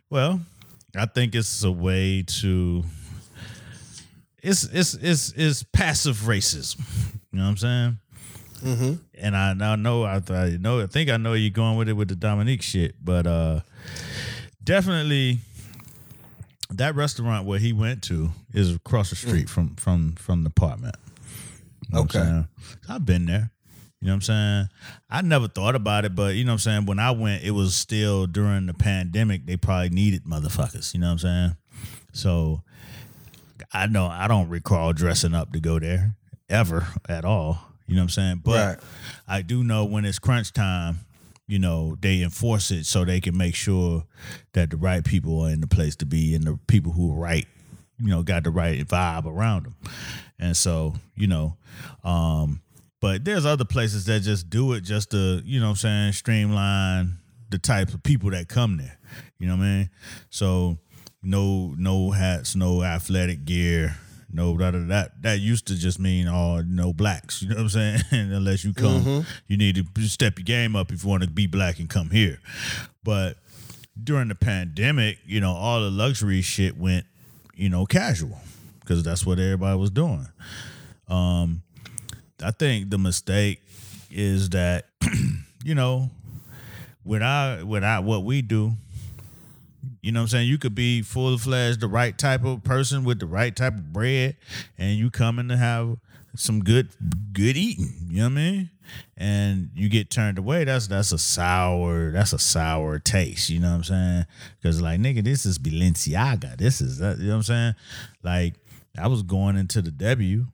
well, I think it's a way to it's it's it's it's passive racism. You know what I'm saying? Mm-hmm. And I now know I, I know I think I know you're going with it with the Dominique shit, but uh definitely that restaurant where he went to is across the street from from from the apartment. You know Okay. I've been there. You know what I'm saying? I never thought about it, but you know what I'm saying? When I went, it was still during the pandemic. They probably needed motherfuckers. You know what I'm saying? So I know I don't recall dressing up to go there ever at all. You know what I'm saying? But Right. I do know when it's crunch time, you know, they enforce it so they can make sure that the right people are in the place to be and the people who are right, you know, got the right vibe around them. And so, you know, um, but there's other places that just do it just to, you know what I'm saying, streamline the types of people that come there. You know what I mean? So no no hats, no athletic gear, no da da that that used to just mean all no blacks. You know what I'm saying? Unless you come, you need to step your game up if you want to be black and come here. But during the pandemic, you know, all the luxury shit went, you know, casual because that's what everybody was doing. Um, I think the mistake is that, you know, when I when I what we do, you know what I'm saying? You could be full fledged the right type of person with the right type of bread, and you coming to have some good good eating. You know what I mean? And you get turned away. That's that's a sour. That's a sour taste. You know what I'm saying? Because like nigga, this is Balenciaga. This is that. You know what I'm saying? Like I was going into the W,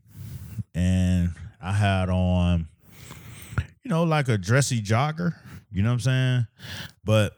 and I had on, you know, like a dressy jogger. You know what I'm saying? But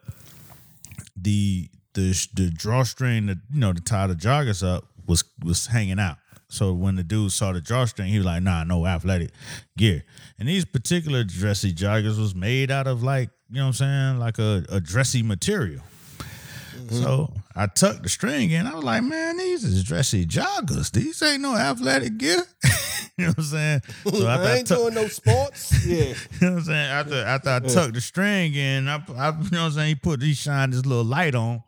the the the drawstring that you know to tie the joggers up was was hanging out. So when the dude saw the drawstring, he was like, "Nah, no athletic gear." And these particular dressy joggers was made out of like you know what I'm saying, like a, a dressy material. Mm-hmm. So I tucked the string in. I was like, "Man, these is dressy joggers. These ain't no athletic gear." you know what I'm saying? So I ain't tuck- doing no sports. Yeah. you know what I'm saying? After after I tucked the string in, I, I you know what I'm saying, he put he shined this little light on.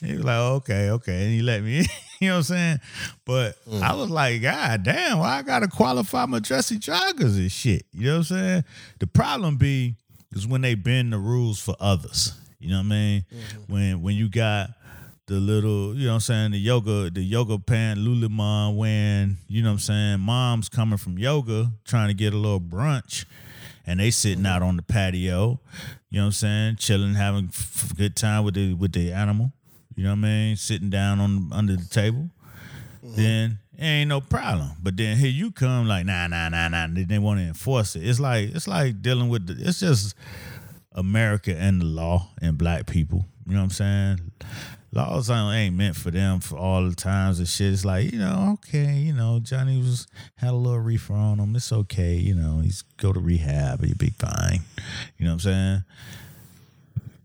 He was like, okay, okay. And he let me in. You know what I'm saying? But mm. I was like, God damn, why I gotta qualify my dressy joggers and shit. You know what I'm saying? The problem be is when they bend the rules for others. You know what I mean? Mm-hmm. When when you got the little, you know what I'm saying, the yoga, the yoga pant Lululemon wearing, you know what I'm saying, mom's coming from yoga trying to get a little brunch and they sitting out on the patio, you know what I'm saying, chilling, having f- good time with the with the animal, you know what I mean, sitting down on under the table, mm-hmm. then it ain't no problem. But then here you come like nah nah nah nah, they, they want to enforce it. It's like it's like dealing with the, it's just America and the law and black people. You know what I'm saying? Laws ain't meant for them for all the times and shit. It's like, you know, okay, you know, Johnny was had a little reefer on him. It's okay, you know, he's go to rehab, he'll be fine. You know what I'm saying?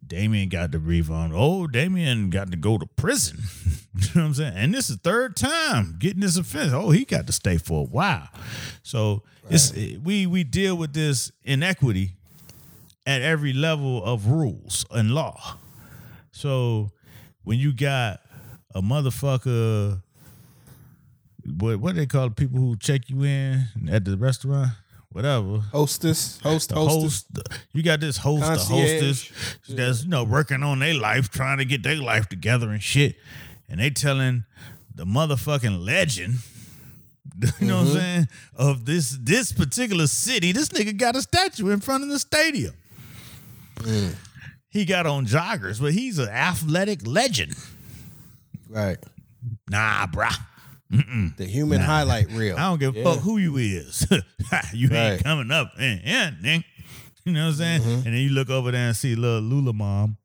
Damien got the reefer on. Oh, Damien got to go to prison. you know what I'm saying? And this is third time getting this offense. Oh, he got to stay for a while. So it's we we deal with this inequity at every level of rules and law. So when you got a motherfucker, what what they call people who check you in at the restaurant, whatever. Hostess, host, The hostess. host, you got this host, the Concierge. hostess that's you know working on their life, trying to get their life together and shit, and they telling the motherfucking legend. You know what I'm mm-hmm. saying? Of this this particular city, this nigga got a statue in front of the stadium. Mm. He got on joggers, but he's an athletic legend. Right. Nah, bruh. The human highlight reel. I don't give a Yeah. fuck who you is. you Right. ain't coming up. And, and, and, you know what I'm saying? Mm-hmm. And then you look over there and see little Lula mom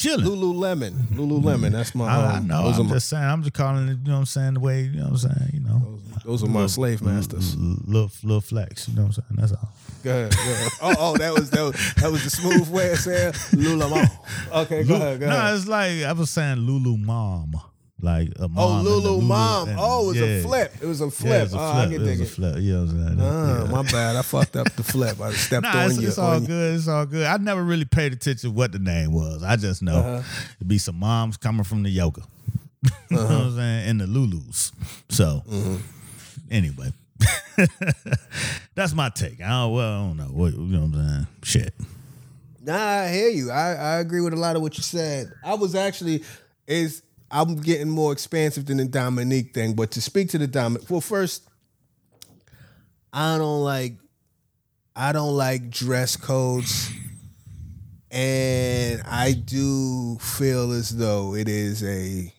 chilling. Lululemon. Lululemon. That's my. I, I know. Those I'm my, just saying. I'm just calling it. You know what I'm saying? The way. You know what I'm saying? You know. those are my slave masters. Little, little flex. You know what I'm saying? That's all. Go ahead. Go ahead. Oh, oh, that was that was that was the smooth way of saying Lululemon. Okay, go ahead. Go no, ahead. it's like I was saying Lulu mom. Like a mom. Oh, Lulu mom. and- Oh, it was yeah. a flip. It was a Yeah, flip. it was a oh, flip. I it was a flip. You know what I'm saying? Ah, Yeah. my bad. I fucked up the flip. I stepped Nah, on it's, you. it's all good. It's all good. I never really paid attention what the name was. I just know Uh-huh. it'd be some moms coming from the yoga. you know Uh-huh. what I'm saying? And the Lulus. So Mm-hmm. anyway. That's my take. I don't, well, I don't know. What, you know what I'm saying? Shit. Nah, I hear you. I, I agree with a lot of what you said. I was actually is I'm getting more expansive than the Dominique thing, but to speak to the Dominique, well, first, I don't like I don't like dress codes, and I do feel as though it is a,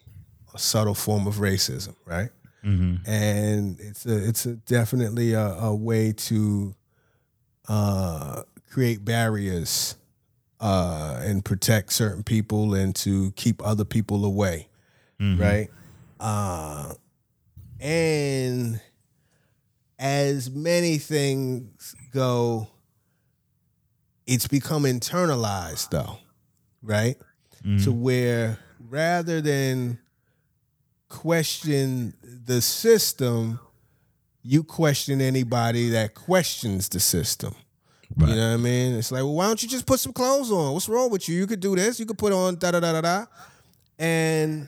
a subtle form of racism, right? And it's a it's a definitely a, a way to uh, create barriers uh, and protect certain people and to keep other people away, right? Uh, and as many things go, it's become internalized though, right? To where rather than question the system, you question anybody that questions the system. You know what I mean? It's like, well, why don't you just put some clothes on? What's wrong with you? You could do this. You could put on da da da da da. And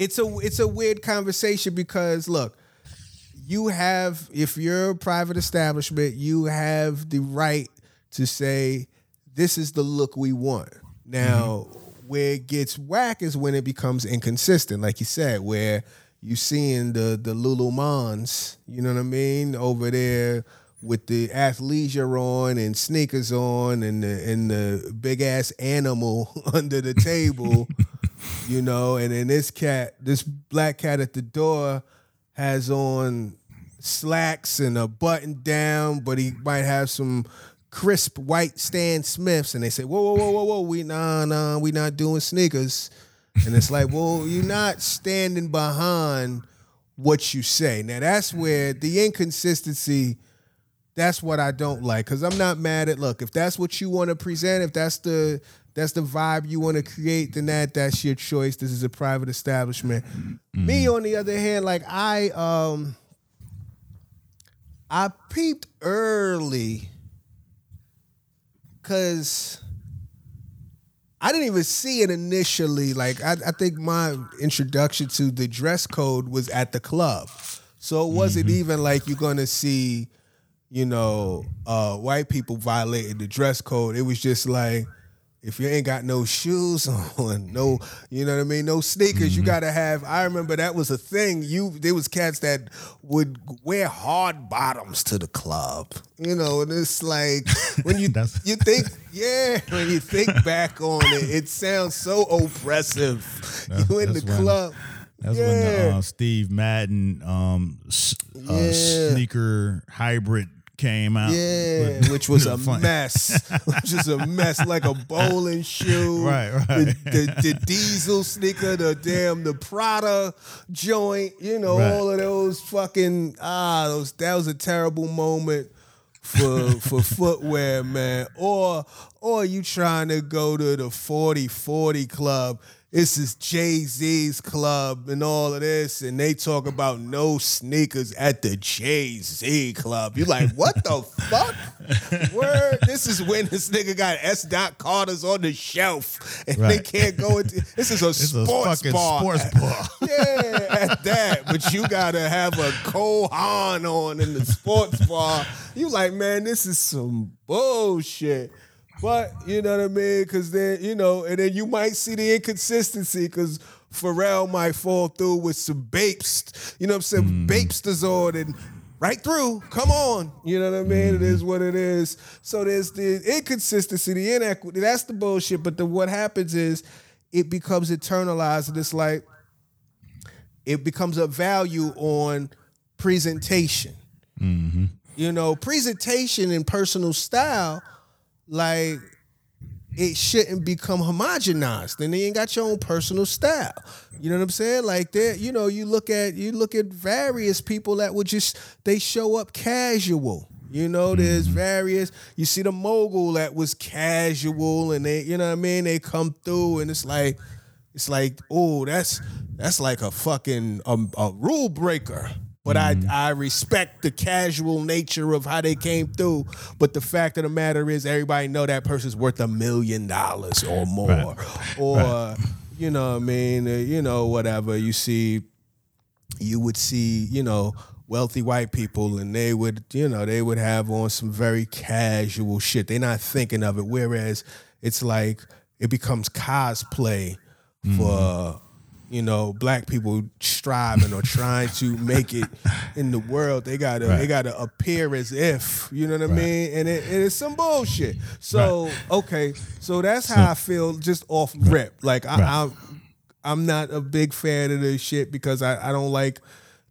it's a it's a weird conversation because look, you have if you're a private establishment, you have the right to say this is the look we want. Now, mm-hmm. where it gets whack is when it becomes inconsistent, like you said, where you seeing the the Lulumans, you know what I mean, over there with the athleisure on and sneakers on and the and the big ass animal under the table, you know, and then this cat, this black cat at the door has on slacks and a button down, but he might have some crisp white Stan Smiths, and they say, "Whoa, whoa, whoa, whoa, whoa, we nah, nah, we not doing sneakers," and it's like, well, you're not standing behind what you say. Now that's where the inconsistency. That's what I don't like because I'm not mad at. Look, if that's what you want to present, if that's the that's the vibe you want to create, then that that's your choice. This is a private establishment. Me, on the other hand, like I um I peeped early because I didn't even see it initially. Like I, I think my introduction to the dress code was at the club, so it wasn't even like you're gonna see, you know, uh, white people violating the dress code. It was just like. If you ain't got no shoes on, no, you know what I mean, no sneakers, you gotta have. I remember that was a thing. You there was cats that would wear hard bottoms to the club, you know, and it's like when you you think, yeah, when you think back on it, it sounds so oppressive. you in the when- club, That's yeah. when the, uh, Steve Madden um, s- uh, Yeah. sneaker hybrid came out. Yeah, which was a Fun. mess. which is a mess, like a bowling shoe. Right, right. The, the, the diesel sneaker, the damn the Prada joint. You know, Right. all of those fucking ah, those. That was a terrible moment for for footwear, man. Or or you trying to go to the 40-40 club. This is Jay Z's club and all of this, and they talk about no sneakers at the Jay Z club. You're like, what the fuck? Word. This is when this nigga got S. Dot Carter's on the shelf, and they can't go into. This is a sports fucking bar. sports bar. Yeah, at that. But you gotta have a Kohan on in the sports bar. You like, man, this is some bullshit. But you know what I mean? Cause then, you know, and then you might see the inconsistency because Pharrell might fall through with some bapes. You know what I'm saying? Mm. Bapestas on and right through. Come on. You know what I mean? It is mm-hmm. what it is. So there's the inconsistency, the inequity. That's the bullshit. But then what happens is it becomes internalized and it's like it becomes a value on presentation. Mm-hmm. You know, presentation and personal style, like it shouldn't become homogenized. Then you ain't got your own personal style. You know what I'm saying? Like that, you know, you look at you look at various people that would just they show up casual. You know, there's various. You see the mogul that was casual, and they, you know what I mean. They come through, and it's like, it's like, oh, that's that's like a fucking um, a rule breaker. But I I respect the casual nature of how they came through. But the fact of the matter is, everybody know that person's worth a million dollars or more, or you know, what I mean, uh, you know, whatever. You see, you would see, you know, wealthy white people and they would, you know, they would have on some very casual shit. They're not thinking of it. Whereas it's like it becomes cosplay for, you know, black people striving or trying to make it in the world. They gotta they gotta appear as if, you know what I mean? And it, and it's some bullshit. So, okay, so that's how I feel just off rip. Like I, Right. I I'm not a big fan of this shit because I, I don't like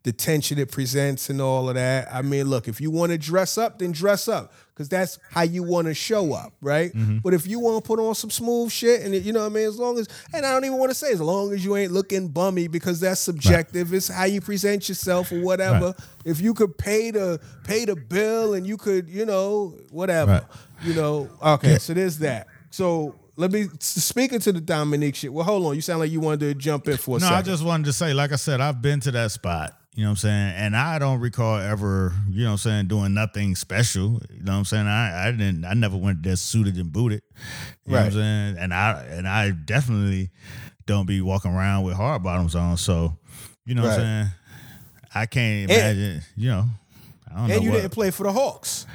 the tension it presents and all of that. I mean, look, if you want to dress up, then dress up because that's how you want to show up, right? Mm-hmm. But if you want to put on some smooth shit and you know what I mean, as long as and I don't even want to say as long as you ain't looking bummy because that's subjective. It's how you present yourself or whatever. Right. If you could pay the pay the bill and you could, you know, whatever, Right. you know. Okay, so there's that. So. Let me speaking to the Dominique shit. Well, hold on. You sound like you wanted to jump in for a No, second. I just wanted to say, like I said, I've been to that spot. You know what I'm saying? And I don't recall ever, you know what I'm saying, doing nothing special. You know what I'm saying? I, I didn't I never went there suited and booted. You know what I'm saying? And I and I definitely don't be walking around with hard bottoms on. So, you know what I'm saying? I can't And- imagine, you know. I don't and know you what, didn't play for the Hawks.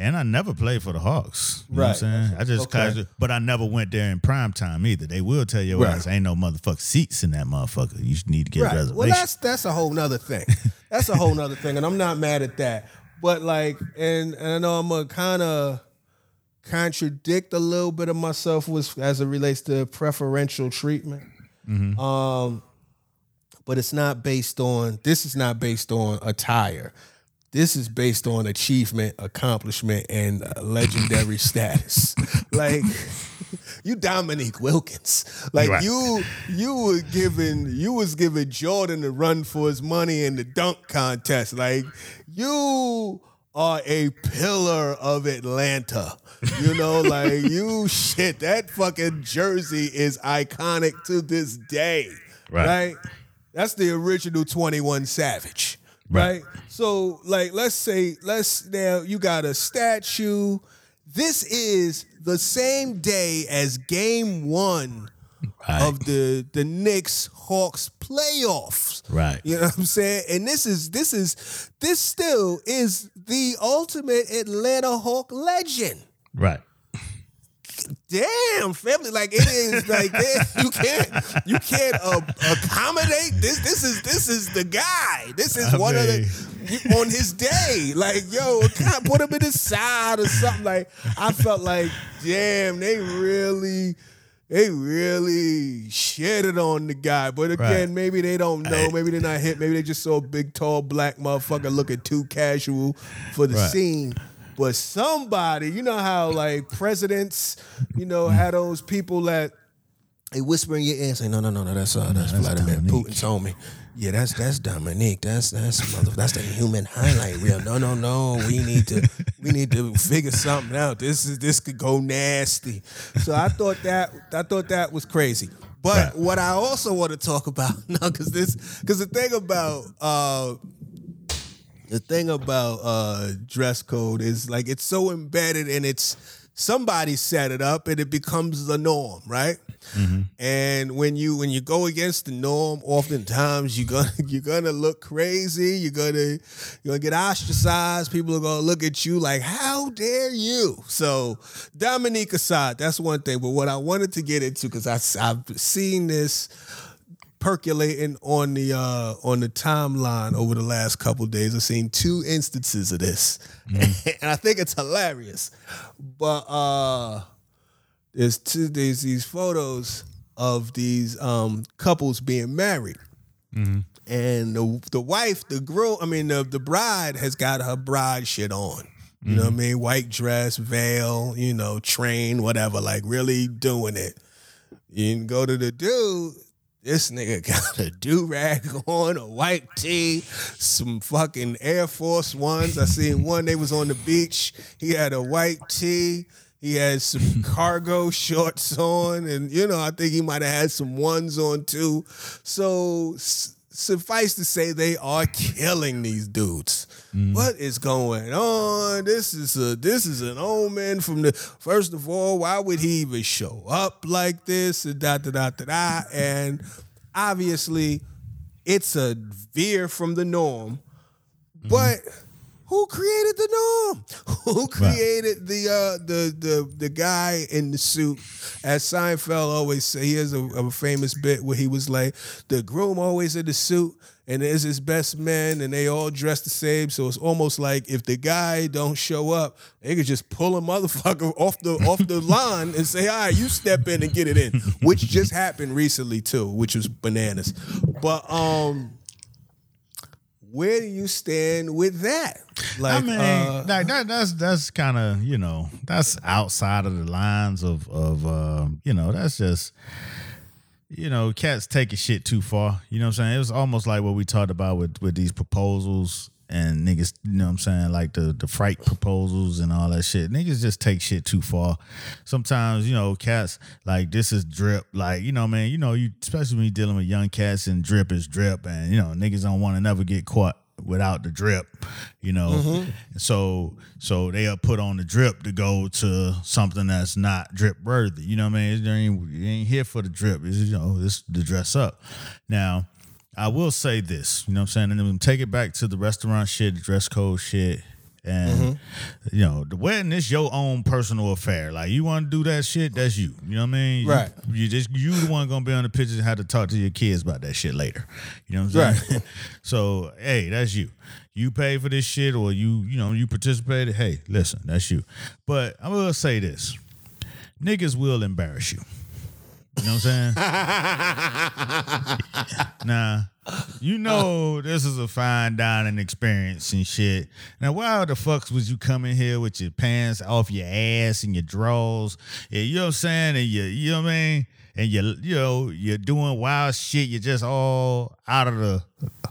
And I never played for the Hawks. You know Right. what I'm saying? I just Okay. casual, but I never went there in prime time either. They will tell you Right. ass ain't no motherfucking seats in that motherfucker. You need to get a Right. reservation. Well, that's that's a whole nother thing. That's a whole nother thing, and I'm not mad at that. But like, and, and I know I'm gonna kind of contradict a little bit of myself with as it relates to preferential treatment. Mm-hmm. Um, but it's not based on. This is not based on attire. This is based on achievement, accomplishment, and uh, legendary status. Like you, Dominique Wilkins. Like Right. you, you were giving, you was giving Jordan a run for his money in the dunk contest. Like you are a pillar of Atlanta. You know, like you shit. That fucking jersey is iconic to this day. Right. right? That's the original 21 Savage. Right. Right. So, like, let's say, let's now you got a statue. This is the same day as game one Right. of the the Knicks Hawks playoffs. Right. You know what I'm saying? And this is this is this still is the ultimate Atlanta Hawk legend right. Damn family like it is like this. you can't you can't uh, accommodate this this is this is the guy this is I one of the on his day like yo kind put him in his side or something like i felt like damn they really they really shitted on the guy. But again, Right. maybe they don't know. Maybe they're not hit. Maybe they just saw a big, tall black motherfucker looking too casual for the Right. scene. But somebody, you know how like presidents, you know, had those people that they whisper in your ear and say, "No, no, no, no, that's uh, that's, that's Vladimir Dominique. Putin's homie." Yeah, that's that's Dominique. That's that's mother, that's the human highlight reel. No, no, no. We need to we need to figure something out. This is this could go nasty. So I thought that I thought that was crazy. But what I also want to talk about now, because this because the thing about uh the thing about uh dress code is like it's so embedded and it's somebody set it up and it becomes the norm, right? And when you when you go against the norm, oftentimes you're gonna you're gonna look crazy. You're gonna you're gonna get ostracized. People are gonna look at you like, "How dare you?" So Dominique aside, that's one thing. But what I wanted to get into because I've seen this percolating on the uh on the timeline over the last couple days. I've seen two instances of this. and I think it's hilarious. But uh there's two there's these photos of these um couples being married. And the the wife, the groom, I mean the the bride has got her bride shit on. You know what I mean? White dress, veil, you know, train, whatever, like really doing it. You can go to the dude. This nigga got a do rag on, a white tee, some fucking Air Force Ones. I seen one. They was on the beach. He had a white tee. He had some cargo shorts on, and you know I think he might have had some ones on too. So suffice to say, they are killing these dudes. Mm. What is going on? This is a this is an omen from the first of all. Why would he even show up like this? And da da da da da. And obviously, it's a veer from the norm. Mm-hmm. But who created the norm? Who created the uh, the the the guy in the suit? As Seinfeld always say, he has a, a famous bit where he was like, the groom always in the suit, and there's his best men, and they all dress the same. So it's almost like if the guy don't show up, they could just pull a motherfucker off the off the line and say, "All right, you step in and get it in," which just happened recently too, which was bananas. But um where do you stand with that? Like, I mean, uh, like that that's that's kind of you know that's outside of the lines of of um, you know that's just you know cats taking shit too far. You know what I'm saying? It was almost like what we talked about with with these proposals and niggas. You know what I'm saying? Like the the fright proposals and all that shit. Niggas just take shit too far. Sometimes you know cats like this is drip. Like you know man, you know you especially when you're dealing with young cats and drip is drip, and you know niggas don't want to never get caught without the drip, you know. Mm-hmm. So so they'll put on the drip to go to something that's not drip worthy. You know what I mean? It ain't, it ain't here for the drip. It's you know, it's to dress up. Now, I will say this, you know what I'm saying? And then take it back to the restaurant shit, the dress code shit. And mm-hmm. you know, the wedding is your own personal affair. Like you want to do that shit, that's you. You know what I mean? You- Right. You, just you the one gonna be on the pictures and have to talk to your kids about that shit later. You know what I'm saying? Right. so hey, that's you. You pay for this shit or you, you know, you participated. Hey, listen, that's you. But I will say this. Niggas will embarrass you. You know what I'm saying? Nah, you know this is a fine dining experience and shit. Now, why the fucks was you coming here with your pants off your ass and your drawers? Yeah, you know what I'm saying? And you, you know what I mean? And you, you know, you're doing wild shit. You're just all out of the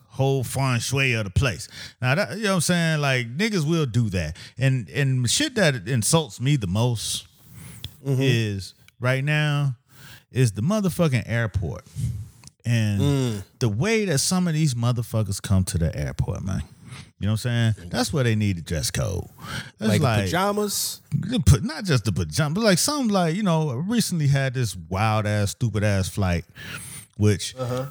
whole feng shui of the place. Now, that, you know what I'm saying? Like niggas will do that, and and shit that insults me the most mm-hmm. is right now is the motherfucking airport. And mm. the way that some of these motherfuckers come to the airport, man. You know what I'm saying? That's where they need a dress code. That's like, like, pajamas. the pa- not just the pajama, but like some like, you know, I recently had this wild ass, stupid ass flight, which uh-huh.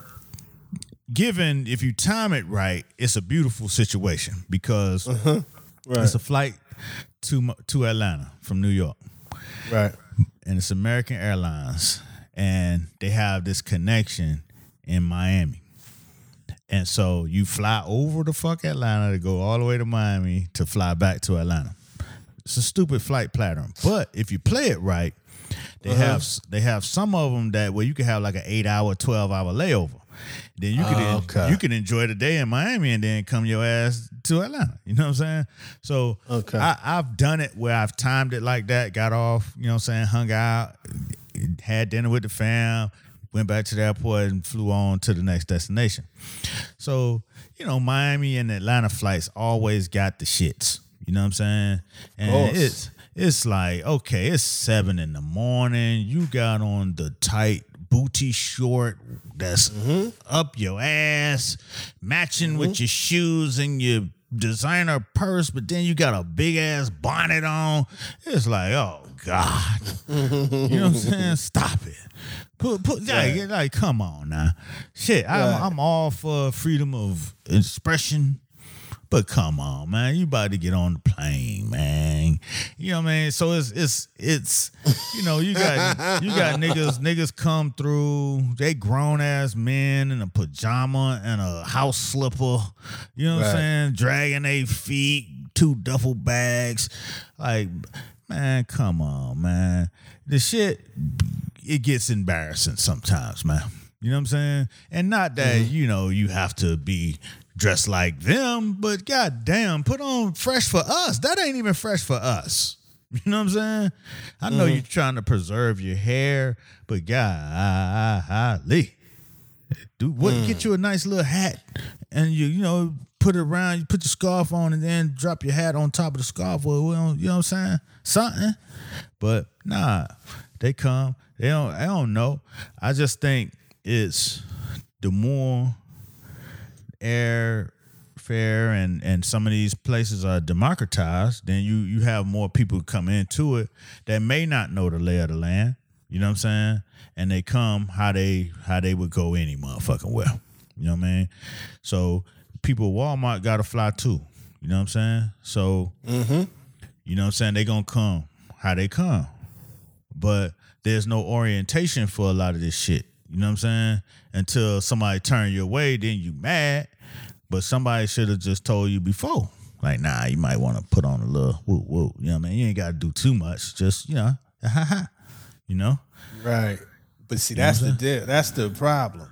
given if you time it right, it's a beautiful situation because uh-huh. it's a flight to to Atlanta from New York Right. and it's American Airlines, and they have this connection in Miami. And so you fly over the fuck Atlanta to go all the way to Miami to fly back to Atlanta. It's a stupid flight pattern. But if you play it right, They uh-huh. have they have some of them that where you can have like an eight hour, twelve hour layover. Then you can Oh, okay. you can enjoy the day in Miami and then come your ass to Atlanta. You know what I'm saying? So Okay. I, I've done it where I've timed it like that, got off, you know what I'm saying, hung out, had dinner with the fam, went back to the airport and flew on to the next destination. So, you know, Miami and Atlanta flights always got the shits. You know what I'm saying? And it's it's like, okay, it's seven in the morning. You got on the tight booty short that's mm-hmm. up your ass, matching with mm-hmm. your shoes and your designer purse, but then you got a big ass bonnet on. It's like, oh God. you know what I'm saying? Stop it. Put put like, like come on now. Shit, I'm. I'm all for freedom of expression. But come on, man, you about to get on the plane, man. You know what I mean? So it's it's it's you know, you got you got niggas, niggas come through, they grown ass men in a pajama and a house slipper, you know what Right. I'm saying? Dragging their feet, two duffel bags. Like, man, come on, man. The shit it gets embarrassing sometimes, man. You know what I'm saying? And not that, mm-hmm. you know, you have to be dressed like them, but goddamn, put on fresh for us. That ain't even fresh for us. You know what I'm saying? I know mm-hmm. you're trying to preserve your hair, but golly. Do what mm. get you a nice little hat and you you know put it around, you put your scarf on and then drop your hat on top of the scarf. Well, well, you know what I'm saying? Something. But nah, they come. They don't I don't know. I just think it's the more air fare and and some of these places are democratized, then you you have more people come into it that may not know the lay of the land. You know what I'm saying? And they come how they how they would go any motherfucking well. You know what I mean? So people at Walmart gotta fly too. You know what I'm saying? So mm-hmm. you know what I'm saying? They gonna come how they come. But there's no orientation for a lot of this shit. You know what I'm saying? Until somebody turn your way, then you mad. But somebody should have just told you before. Like, nah, you might want to put on a little woo woo. You know what I mean? You ain't gotta do too much. Just, you know, ha ha. You know? Right. But see, that's the deal. That's the problem.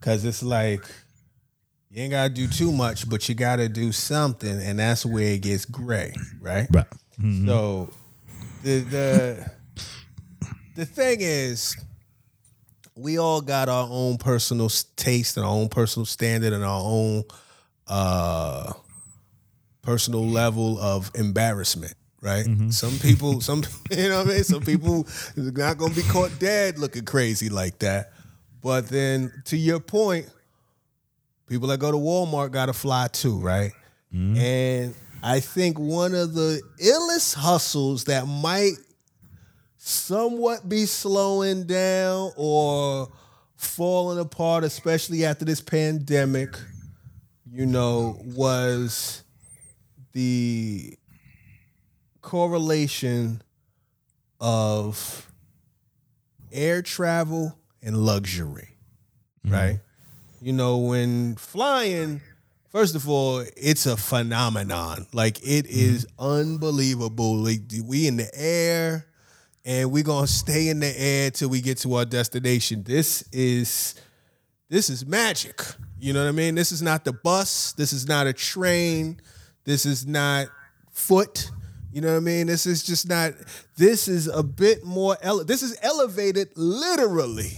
Cause it's like you ain't gotta do too much, but you gotta do something, and that's where it gets gray, right? Right. So mm-hmm. the the the thing is, we all got our own personal taste and our own personal standard and our own uh personal level of embarrassment. Right. Some people, some you know what I mean. Some people not gonna be caught dead looking crazy like that. But then, to your point, people that go to Walmart got to fly too, right? And I think one of the illest hustles that might somewhat be slowing down or falling apart, especially after this pandemic, you know, was the correlation of air travel and luxury, mm-hmm. right? You know, when flying, first of all, it's a phenomenon. Like it mm-hmm. is unbelievable. Like we in the air and we're gonna stay in the air till we get to our destination. This is this is magic. You know what I mean? This is not the bus. This is not a train. This is not foot. You know what I mean? This is just not. This is a bit more. Ele- this is elevated literally.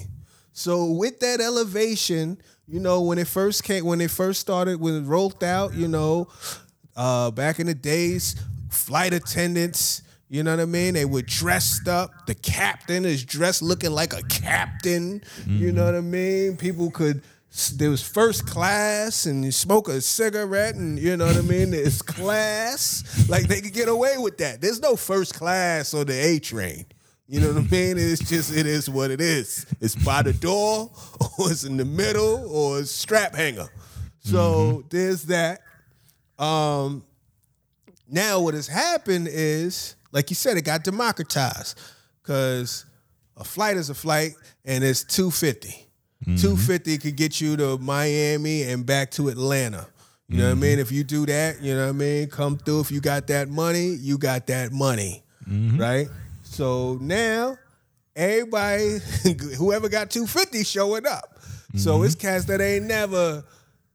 So with that elevation, you know, when it first came, when it first started, when it rolled out, you know, uh, back in the days, flight attendants, you know what I mean? They were dressed up. The captain is dressed looking like a captain. You know what I mean? People could. There was first class, and you smoke a cigarette, and you know what I mean. It's class, like they could get away with that. There's no first class on the A train. You know what I mean? It's just it is what it is. It's by the door, or it's in the middle, or it's strap hanger. So there's that. Um, now what has happened is, like you said, it got democratized because a flight is a flight, and it's two mm-hmm. Two fifty could get you to Miami and back to Atlanta. You know what I mm-hmm. mean? If you do that, you know what I mean. Come through. If you got that money, you got that money, mm-hmm. right? So now everybody, whoever got 250 showing up. So it's cats that ain't never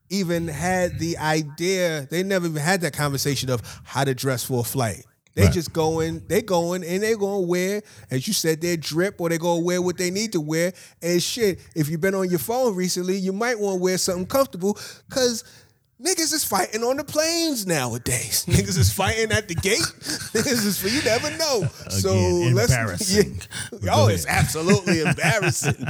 even had the idea, they never even had that conversation of how to dress for a flight. They Right. just going, they going and they gonna wear, as you said, their drip or they gonna wear what they need to wear. And shit, if you've been on your phone recently, you might want to wear something comfortable because niggas is fighting on the planes nowadays. niggas is fighting at the gate. niggas is you never know. so Again, let's embarrassing. Yeah. Oh, it's absolutely embarrassing.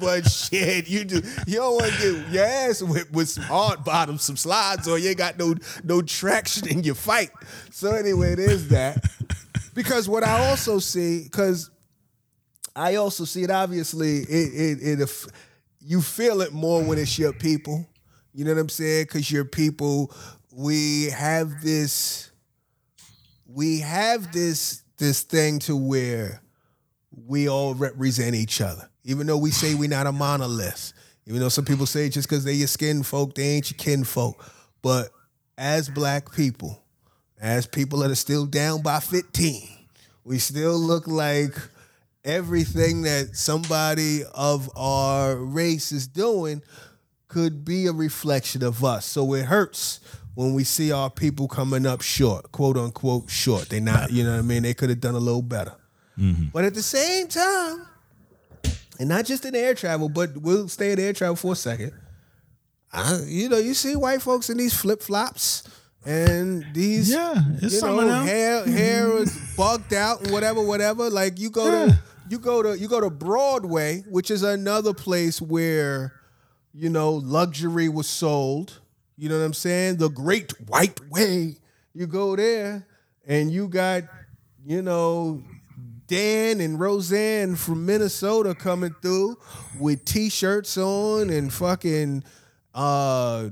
but shit, you do you don't want to get your ass whipped with some hard bottoms, some slides, or you ain't got no no traction in your fight. So anyway, it is that. Because what I also see, because I also see it. Obviously, it it, it if you feel it more when it's your people. You know what I'm saying? Because your people, we have this, we have this this thing to where we all represent each other. Even though we say we're not a monolith. Even though some people say just because they your skin folk, they ain't your kin folk. But as black people, as people that are still down by 15, we still look like everything that somebody of our race is doing could be a reflection of us. So it hurts when we see our people coming up short, quote unquote short. They not, you know what I mean? They could have done a little better. Mm-hmm. But at the same time, and not just in air travel, but we'll stay in air travel for a second. I, you know, you see white folks in these flip flops and these, Yeah, it's you know, hair mm-hmm. hair is bugged out and whatever, whatever. Like you go Yeah. to you go to you go to Broadway, which is another place where you know luxury was sold. You know what I'm saying? The Great White Way. You go there and you got you know Dan and Roseanne from Minnesota coming through with t-shirts on and fucking uh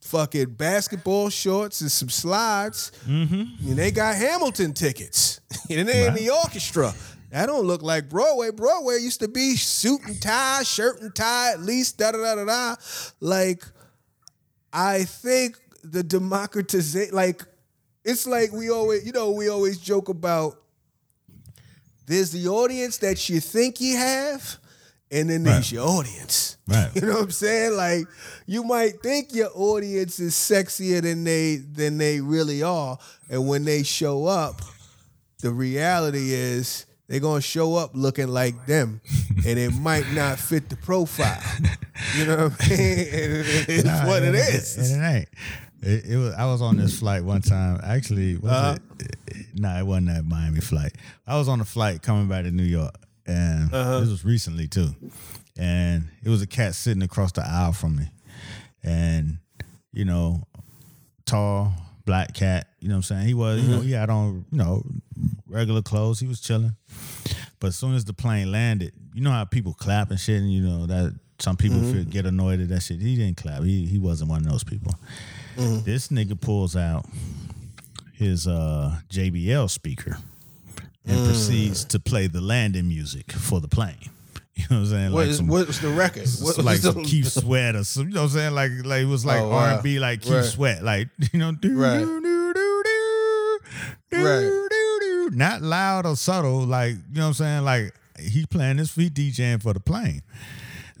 fucking basketball shorts and some slides. Mm-hmm. And they got Hamilton tickets. and they in the orchestra. That don't look like Broadway. Broadway used to be suit and tie, shirt and tie, at least da da da da da. Like, I think the democratization, like, it's like we always, you know, we always joke about there's the audience that you think you have, and then there's Right. your audience. Right. You know what I'm saying? Like you might think your audience is sexier than they than they really are, and when they show up, the reality is they're gonna show up looking like them, and it might not fit the profile. You know what I mean? It is Nah, what it ain't- is. And it ain't. It, it was. I was on this flight one time. Actually, was Uh-huh. it? Nah, it wasn't that Miami flight. I was on a flight coming back to New York, and Uh-huh. this was recently too. And it was a cat sitting across the aisle from me, and you know, tall black cat. You know what I'm saying? He was. You know, he had on you know regular clothes. He was chilling. But as soon as the plane landed, you know how people clap and shit, and you know that some people mm-hmm. feel, get annoyed at that shit. He didn't clap. He he wasn't one of those people. Mm-hmm. This nigga pulls out his uh, JBL speaker and mm. proceeds to play the landing music for the plane. You know what I'm saying? What like is, some, what's the record? What, like some the- Keith Sweat or some, you know what I'm saying? Like like it was like Oh, R and B like Keith Right. Sweat, like you know, do Right. do do do do do Right. do do, not loud or subtle, like you know what I'm saying? Like he playing this feet DJing for the plane.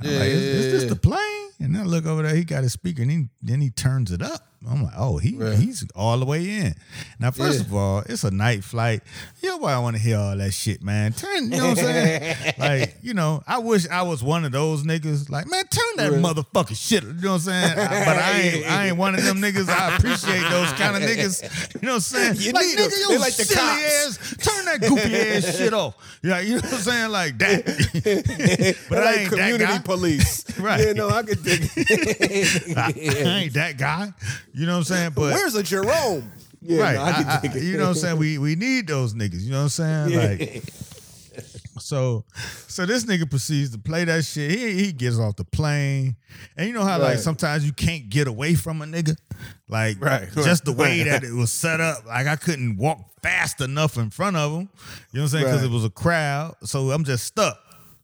I'm like, is, is this Yeah. the plane? And then I look over there, he got his speaker, and he, then he turns it up. I'm like, oh, he Right. he's all the way in. Now, first Yeah. of all, it's a night flight. You know why I want to hear all that shit, man. Turn, you know what I'm saying? like, you know, I wish I was one of those niggas. Like, man, turn that Right. motherfucking shit. You know what I'm saying? I- but I ain't, I ain't one of them niggas. I appreciate those kind of niggas. You know what I'm saying? You like, nigga, you like the silly ass. Turn that goofy ass shit off. Yeah, you know what I'm saying? Like that. but They're I ain't community that guy. police. Right. Yeah, no, I could dig it. I, I ain't that guy. You know what I'm saying? But Where's a Jerome? Yeah, right, no, I could I- I- it. you know what I'm saying? We we need those niggas. You know what I'm saying? Yeah. Like so, so this nigga proceeds to play that shit. He he gets off the plane, and you know how like sometimes you can't get away from a nigga, like Right, just the way right. that it was set up. Like I couldn't walk fast enough in front of him. You know what I'm saying? Because Right. it was a crowd, so I'm just stuck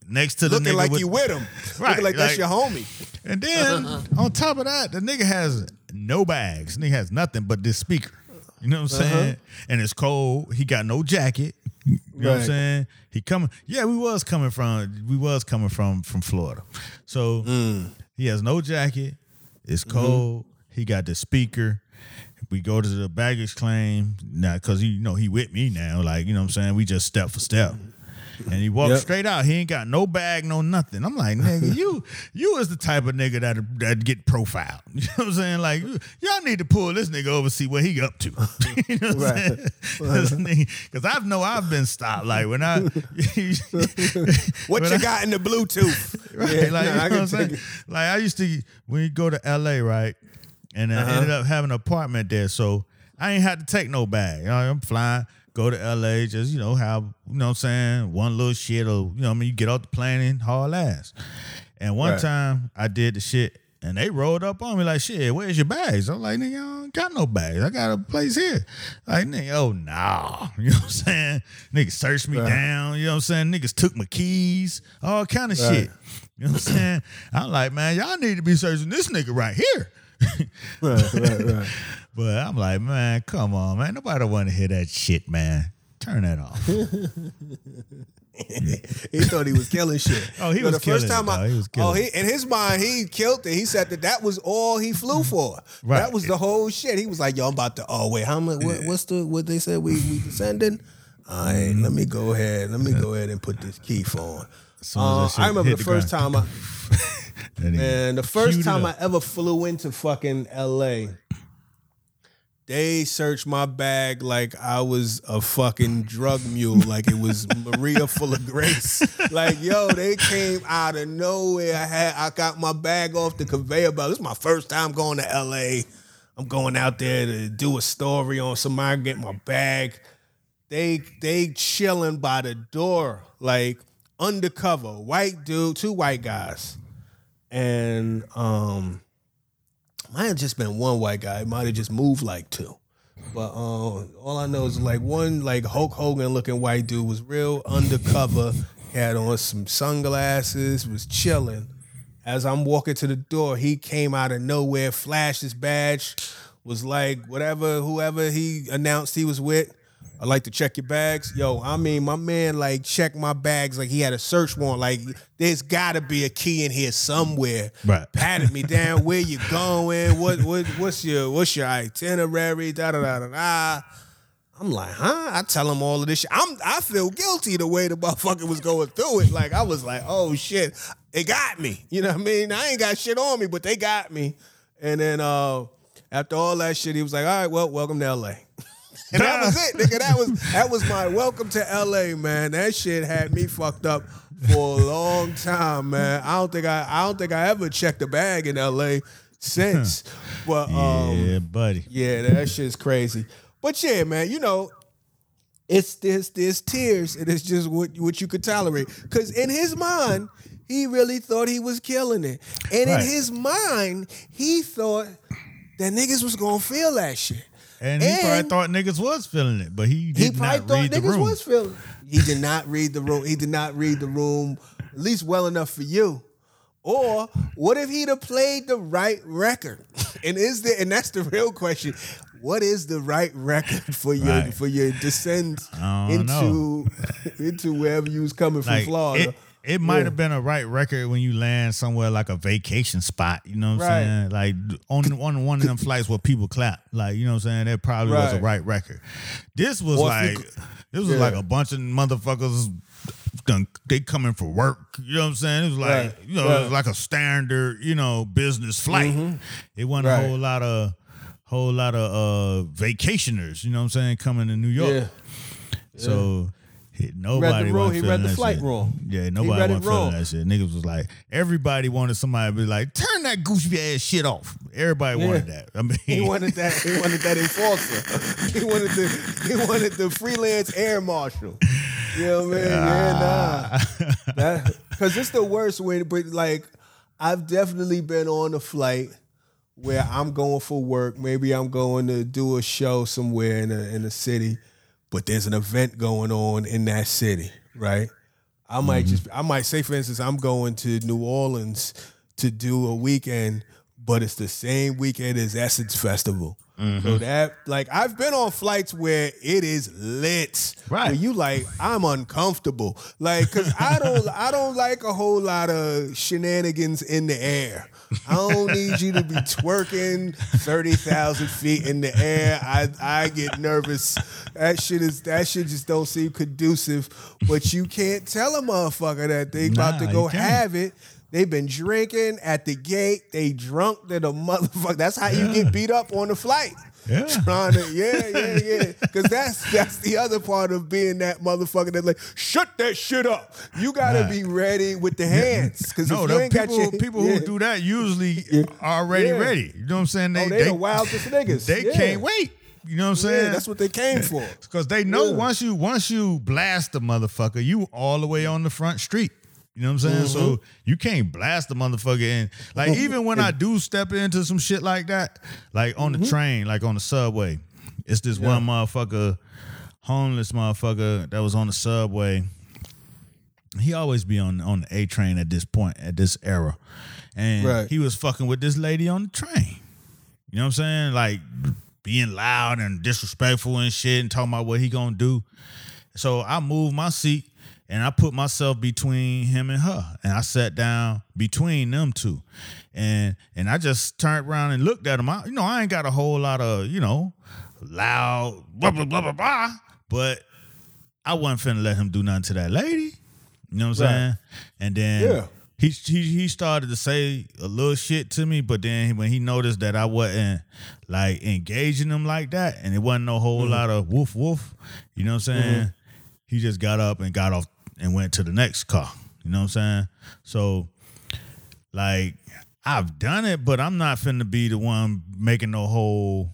next to the Looking nigga like with, you with him. Right, Looking like that's your homie. and then uh-huh. on top of that, the nigga has no bags. Nigga has nothing but this speaker. You know what I'm Uh-huh. saying? And it's cold. He got no jacket. You know what I'm saying? He coming. Yeah, we was coming from. We was coming from from Florida. So Mm. he has no jacket. It's Mm-hmm. cold. He got the speaker. We go to the baggage claim now because you know he with me now. Like you know what I'm saying. We just step for step. And he walked Yep. straight out. He ain't got no bag, no nothing. I'm like, nigga, you you is the type of nigga that that get profiled. You know what I'm saying? Like, y'all need to pull this nigga over, see what he up to. you know what I'm Right. saying? Because I know I've been stopped. Like when I What when you I- got in the Bluetooth? Right, Yeah, like, nah, you I know can what I'm saying? take Like I used to when you go to LA, right? And I Uh-huh. ended up having an apartment there. So I ain't had to take no bag. You know, I'm flying, go to LA, just, you know, have, you know what I'm saying, one little shit or, you know what I mean, you get off the plane and haul ass. And one Right. time I did the shit and they rolled up on me like, shit, where's your bags? I'm like, nigga, I don't got no bags. I got a place here. Like, nigga, oh, nah. You know what I'm saying? Niggas searched me Right. down. You know what I'm saying? Niggas took my keys, all kind of Right. shit. You know what I'm saying? I'm like, man, y'all need to be searching this nigga right here. right, right, right. But I'm like, man, come on, man. Nobody want to hear that shit, man. Turn that off. He thought he was killing shit. Oh, he But was the first killing it, time I. He was oh, he in his mind he killed it. He said that that was all he flew for. Right. That was the whole shit. He was like, "Yo, I'm about to. Oh wait, how much? What, what's the what they said we we descending? All right, let me go ahead. Let me go ahead and put this key on. Uh, I remember the first ground. time I and the first it time I ever flew into fucking LA, they searched my bag like I was a fucking drug mule, like it was Maria full of grace. Like, yo, they came out of nowhere. I had I got my bag off the conveyor belt. This is my first time going to LA. I'm going out there to do a story on somebody get my bag. They they chilling by the door, like undercover, white dude, two white guys and um might have just been one white guy. It might have just moved like two. But um, all I know is like one like Hulk Hogan looking white dude was real undercover, had on some sunglasses, was chilling. As I'm walking to the door, he came out of nowhere, flashed his badge, was like whatever, whoever he announced he was with. I like to check your bags. Yo, I mean, my man like checked my bags like he had a search warrant. Like there's gotta be a key in here somewhere. Right. Patted me down. Where you going? What what what's your what's your itinerary? Da da da da da. I'm like, huh? I tell him all of this shit. I'm I feel guilty the way the motherfucker was going through it. Like I was like, oh shit, it got me. You know what I mean? I ain't got shit on me, but they got me. And then uh after all that shit, he was like, all right, well, welcome to LA. And that was it, nigga. That was that was my welcome to LA, man. That shit had me fucked up for a long time, man. I don't think I I don't think I ever checked a bag in LA since. But um yeah, buddy. yeah, that shit's crazy. But yeah, man, you know, it's this this tears, and it's just what what you could tolerate. Cause in his mind, he really thought he was killing it. And Right. in his mind, he thought that niggas was gonna feel that shit. And he probably thought niggas was feeling it, but he He did probably not thought read the room. was feeling. He did not read the room. He did not read the room at least well enough for you. Or what if he'd have played the right record? And is there? And that's the real question. What is the right record for your Right. for your descent into into wherever you was coming from, like, Florida? It, it might Yeah. have been a right record when you land somewhere like a vacation spot. You know what I'm saying? Like on on one of them flights where people clap. Like you know what I'm saying? That probably was a Right. right record. This was Or like could- this was Yeah. like a bunch of motherfuckers. Done, they coming for work. You know what I'm saying? It was like Right. you know, it Right. Mm-hmm. was like a standard, you know, business flight. It wasn't Right. a whole lot of whole lot of uh vacationers, you know what I'm saying, coming to New York. yeah. So nobody room- wasn't he read the flight shit. wrong. Yeah, nobody read feeling that shit. Niggas was like, everybody wanted somebody to be like, turn that goofy ass shit off. Everybody wanted that. I mean, He wanted that. He wanted that enforcer. He wanted the. He wanted the freelance air marshal. You know what I mean? Yeah, ah. nah. Because it's the worst way. But like, I've definitely been on a flight where I'm going for work. Maybe I'm going to do a show somewhere in a in a city, but there's an event going on in that city, right? I might mm-hmm. just I might say, for instance, I'm going to New Orleans to do a weekend, but it's the same weekend as Essence Festival. Mm-hmm. So that like I've been on flights where it is lit. Right. You like I'm uncomfortable. Like cuz I don't I don't like a whole lot of shenanigans in the air. I don't need you to be twerking 30,000 feet in the air. I I get nervous. That shit is that shit just don't seem conducive. But you can't tell a motherfucker that they about to go have it. They've been drinking at the gate. They drunk to the motherfucker. That's how you get beat up on the flight. Yeah. Trying to, yeah, yeah, yeah. Cause that's that's the other part of being that motherfucker that like, shut that shit up. You gotta Nah. be ready with the hands. Cause No, if you the ain't people your people yeah. who do that usually are already Yeah. ready. You know what I'm saying? Oh, they the wildest niggas. They Yeah. can't wait. You know what I'm saying? Yeah, that's what they came for. Because they know Yeah. once you once you blast the motherfucker, you all the way on the front street. You know what I'm saying? So Mm-hmm. you can't blast the motherfucker in. Like even when I do step into some shit like that, like on Mm-hmm. the train, like on the subway, it's this one motherfucker, homeless motherfucker that was on the subway. He always be on on the A train at this point at this era, and Right. he was fucking with this lady on the train. You know what I'm saying? Like being loud and disrespectful and shit and talking about what he gonna do. So I moved my seat and I put myself between him and her. And I sat down between them two. And and I just turned around and looked at him. I, you know, I ain't got a whole lot of, you know, loud blah blah blah blah blah. But I wasn't finna let him do nothing to that lady. You know what I'm Right. saying? And then Yeah. he, he he started to say a little shit to me, but then when he noticed that I wasn't like engaging him like that, and it wasn't no whole Mm-hmm. lot of woof woof, you know what I'm saying? He just got up and got off and went to the next car. You know what I'm saying? So, like, I've done it, but I'm not finna be the one making no whole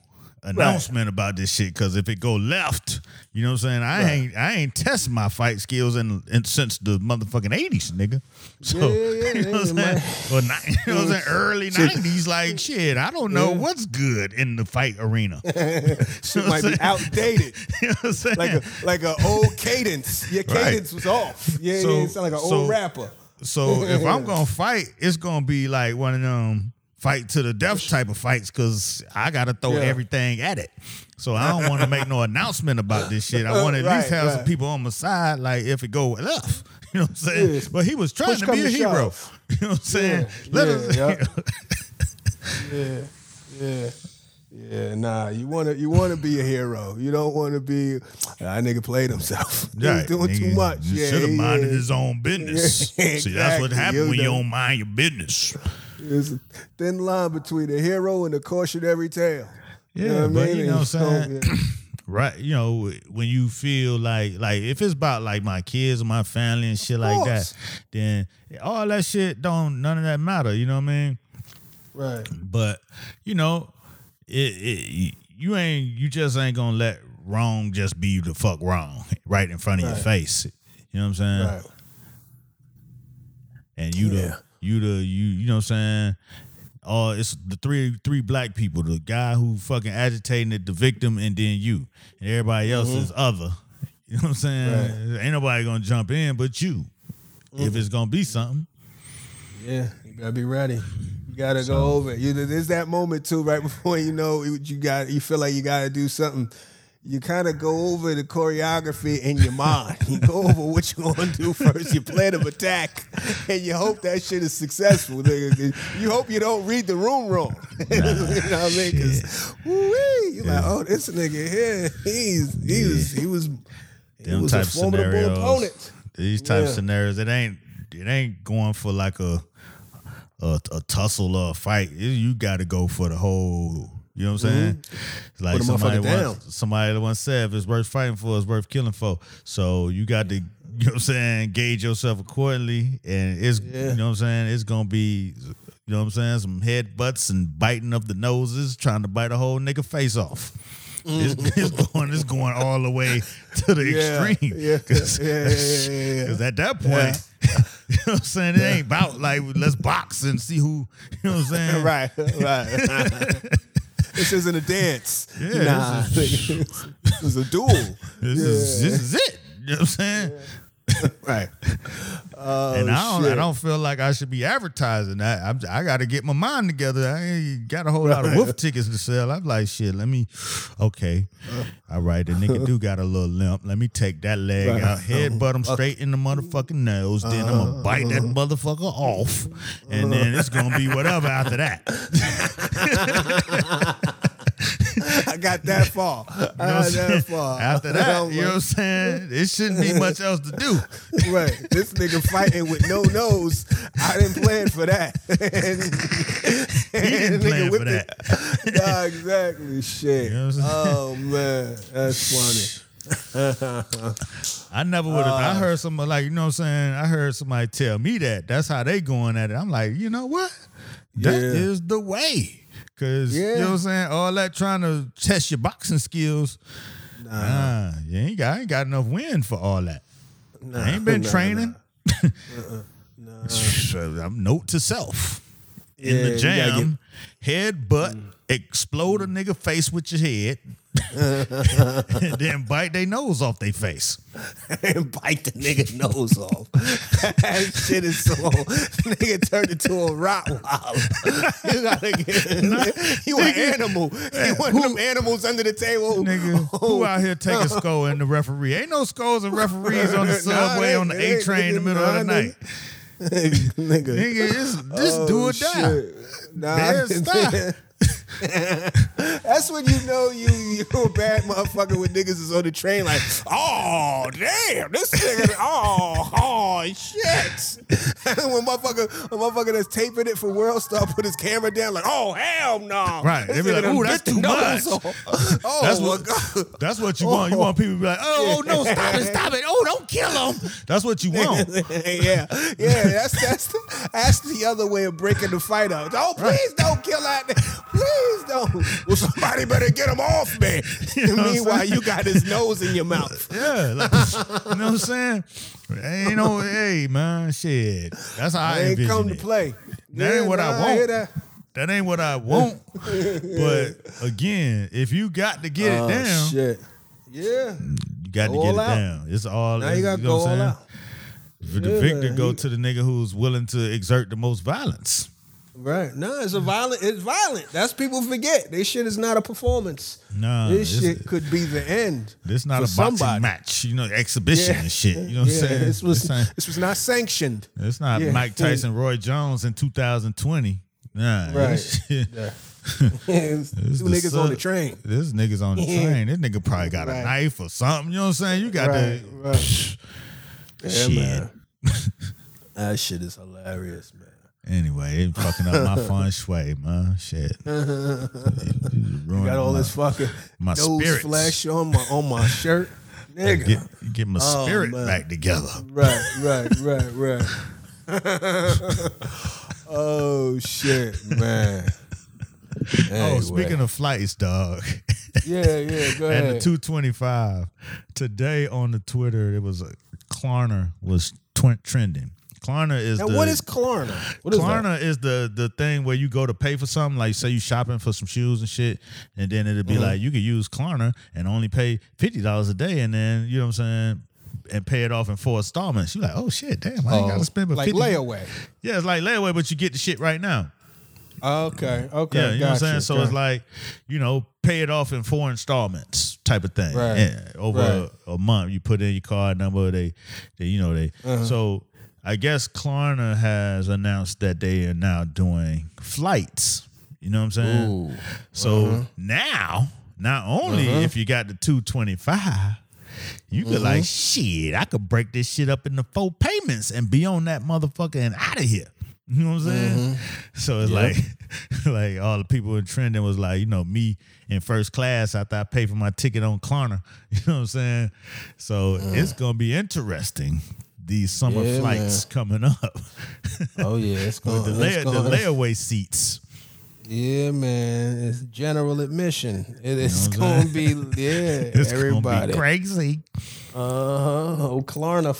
announcement about this shit. Cause if it go left, you know what I'm saying? I Right. ain't I ain't tested my fight skills in, in since the motherfucking 80s, nigga. So Yeah, yeah, yeah, you know what I'm saying? Or ni- you know what I'm saying? Early 90s, like shit. I don't know what's good in the fight arena. Shit might be outdated. you know what I'm saying? Like a like an old cadence. Your Right. cadence was off. Yeah, So- yeah, you sound like an so- old rapper. So if I'm gonna fight, it's gonna be like one of them fight to the death type of fights because I gotta throw Yeah. everything at it. So I don't want to make no announcement about this shit. I uh, want to at Right, least have some people on my side, like if it go left. You know what I'm saying? Yeah. But he was trying Push to be a hero. shove. You know what I'm saying? Yeah, Let yeah, us. yeah. Yeah, yeah. Nah, you wanna you wanna be a hero. You don't want to be. That nigga played himself. He was Right, doing too much. He Yeah, should have minded yeah. his own business. Yeah, See, that's what exactly. happens You when you don't mind your business. There's a thin line between a hero and a cautionary tale. Yeah, what I but mean? you know what I'm so, saying? right, you know, when you feel like like if it's about like my kids or my family and shit like that, then all that shit don't none of that matter, you know what I mean? Right. But you know, it, it you ain't you just ain't gonna let wrong just be the fuck wrong right in front of your face. You know what I'm saying? Right. and you Yeah. the you the you you know what I'm saying. Oh, it's the three three black people, the guy who fucking agitating it, the victim, and then you, and everybody else mm-hmm. is other. You know what I'm saying? Ain't nobody gonna jump in but you. If mm-hmm. it's gonna be something, Yeah, you gotta be ready. You gotta go over it. You, there's that moment too, right before you know you got. You feel like you gotta do something. You kind of go over the choreography in your mind. You go over what you're gonna do first. You plan of attack, and you hope that shit is successful. nigga. You hope you don't read the room wrong. you know what I mean? Because you're like, oh, this nigga here, he's he was he was he was type a formidable scenarios, opponent. these type Yeah. scenarios, it ain't it ain't going for like a a, a tussle or a fight. You got to go for the whole. You know what I'm saying? It's like Mm-hmm. A somebody once, somebody once said, if it's worth fighting for, it's worth killing for. So you got to, you know what I'm saying, gauge yourself accordingly. And it's, Yeah. you know what I'm saying, it's going to be, you know what I'm saying, some headbutts and biting of the noses, trying to bite a whole nigga face off. It's, it's going, it's going all the way to the Yeah, extreme. yeah, Cause, yeah, yeah, yeah, yeah. 'cause at that point, you know what I'm saying, it ain't about like let's box and see who, you know what I'm saying, right, right. This isn't a dance. Yeah, nah, this is a duel. This is this is it. You know what I'm saying? Right. and oh, I don't, I don't feel like I should be advertising that. I'm, I got to get my mind together. I ain't got a whole lot of wolf tickets to sell. I'm like, shit. Let me, okay, uh. all right. The nigga do got a little limp. Let me take that leg Right. out, headbutt him straight in the motherfucking nose. Then I'm gonna uh. bite that motherfucker off, and then it's gonna be whatever after that. I got that far. You know what got saying? that far. After that, you know what I'm saying? It shouldn't be much else to do. right. This nigga fighting with no nose. I didn't plan for that. and, He didn't plan for that. Nah, exactly. Shit. You know what I'm saying? oh man, that's funny. I never would have. I oh. heard somebody like you know what I'm saying. I heard somebody tell me that. That's how they going at it. I'm like, you know what? That is Yeah. the way. Cause you know what I'm saying. All that trying to test your boxing skills. Nah, you ain't got. I ain't got enough wind for all that. I ain't been nah, training. Uh-uh. So I'm note to self. In the you gotta head butt, mm. explode a nigga face with your head, then bite their nose off their face. and bite the nigga nose off. that shit is so nigga turned into a Rottweiler. you gotta get you an animal. You one of them animals under the table. Nigga, Oh. who out here taking oh. a skull in the referee? Ain't no skulls and rereferees on the subway they- on the A train in the middle of the night. nigga. Nigga, just, just Oh, do or die. Nah, Man, stop. That's when you know you you a bad motherfucker when niggas is on the train like, oh damn, this nigga, oh oh shit. when motherfucker, when motherfucker that's taping it for World Star put his camera down like, oh hell no. Right. They be like, "Ooh, that's too much." Oh That's what- god. That's what you want. You want people to be like, oh, oh, no, stop it, stop it. Oh, don't kill him. That's what you want. yeah, yeah, that's that's the, that's the other way of breaking the fight up. Oh, please don't kill that. nigga. Please don't. Well, somebody better get him off me. know what I'm Meanwhile, you got his nose in your mouth. Yeah. like, you know what I'm saying? Ain't no, hey, man, shit. That's how I, I ain't come to play. That ain't what I want. hear that. That ain't what I want. but again, if you got to get it Oh, down, shit. Yeah. you got to get it out. down. It's all. Now you got to know go what all I'm saying? out. The Yeah, victor, go to the nigga who's willing to exert the most violence. Right. No, it's a violent. It's violent. That's people forget. This shit is not a performance. No, this shit could be the end. This not a boxing somebody. match, you know, exhibition Yeah. and shit. You know what I'm saying? this was This this was not sanctioned. It's not Yeah. Mike Tyson, Roy Jones in 2020. Nah, Right. This, shit- this Two niggas on the train. This niggas on the train. This nigga probably got a knife or something. You know what I'm saying? You got Right, to right. Yeah, shit. That shit is hilarious, man. Anyway, it fucking up my feng shui, man. Shit. You got all this fucking my nose spirits. flesh on my on my shirt, nigga. Get, get my Oh, spirit man. back together. Right, right, right, right. oh shit, man. Oh, speaking of flights, dog. yeah, yeah, go ahead. and the 225 today on the Twitter, it was a Klarna was tw- trending. Klarna is now, the what is Klarna? What is? Klarna is the the thing where you go to pay for something, like say you shopping for some shoes and shit, and then it'll be Mm-hmm. like you could use Klarna and only pay fifty dollars a day, and then you know what I'm saying, and pay it off in four installments. You're like, oh shit, damn, I ain't got to spend but like 50. layaway. Yeah, it's like layaway, but you get the shit right now. Okay, okay, Yeah, you know what I'm gotcha, saying. So it's like, you know, pay it off in four installments type of thing. Right. Yeah, over Right. a, a month, you put in your card number. They, they you know, they. Uh-huh. So I guess Klarna has announced that they are now doing flights. You know what I'm saying? Ooh. So Uh-huh. now, not only if you got the 225, you could Mm-hmm. like shit. I could break this shit up into four payments and be on that motherfucker and out of here. You know what I'm saying? Mm-hmm. So it's like, like all the people in trending was like, you know, me in first class after I pay for my ticket on Klarna. You know what I'm saying? So it's gonna be interesting. These summer Mm. Yeah, flights coming up. Oh yeah, it's going. the, lay- the layaway seats. Yeah, man, it's general admission. It is You know going to be yeah, It's everybody. gonna be crazy. Uh huh. Oh, Klarna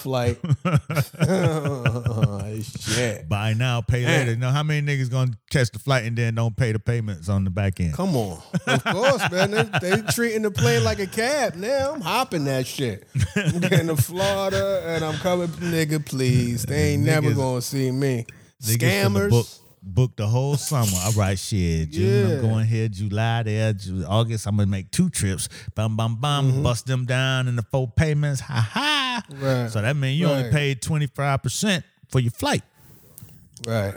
flight. shit. Buy now, pay Man. later. You know how many niggas gonna catch the flight and then don't pay the payments on the back end? Come on. Of course, man. They, they treating the plane like a cab now. I'm hopping that shit. I'm getting to Florida and I'm coming, nigga, please. They ain't never gonna see me. Niggas finna Scammers. Book, book the whole summer. All right, shit. June, Yeah. I'm going here. July there. Ju- August, I'm gonna make two trips. Bum bum bum. Bust them down in the four payments. Ha ha. Mm-hmm. Right. So that means you only paid twenty five percent for your flight. Right.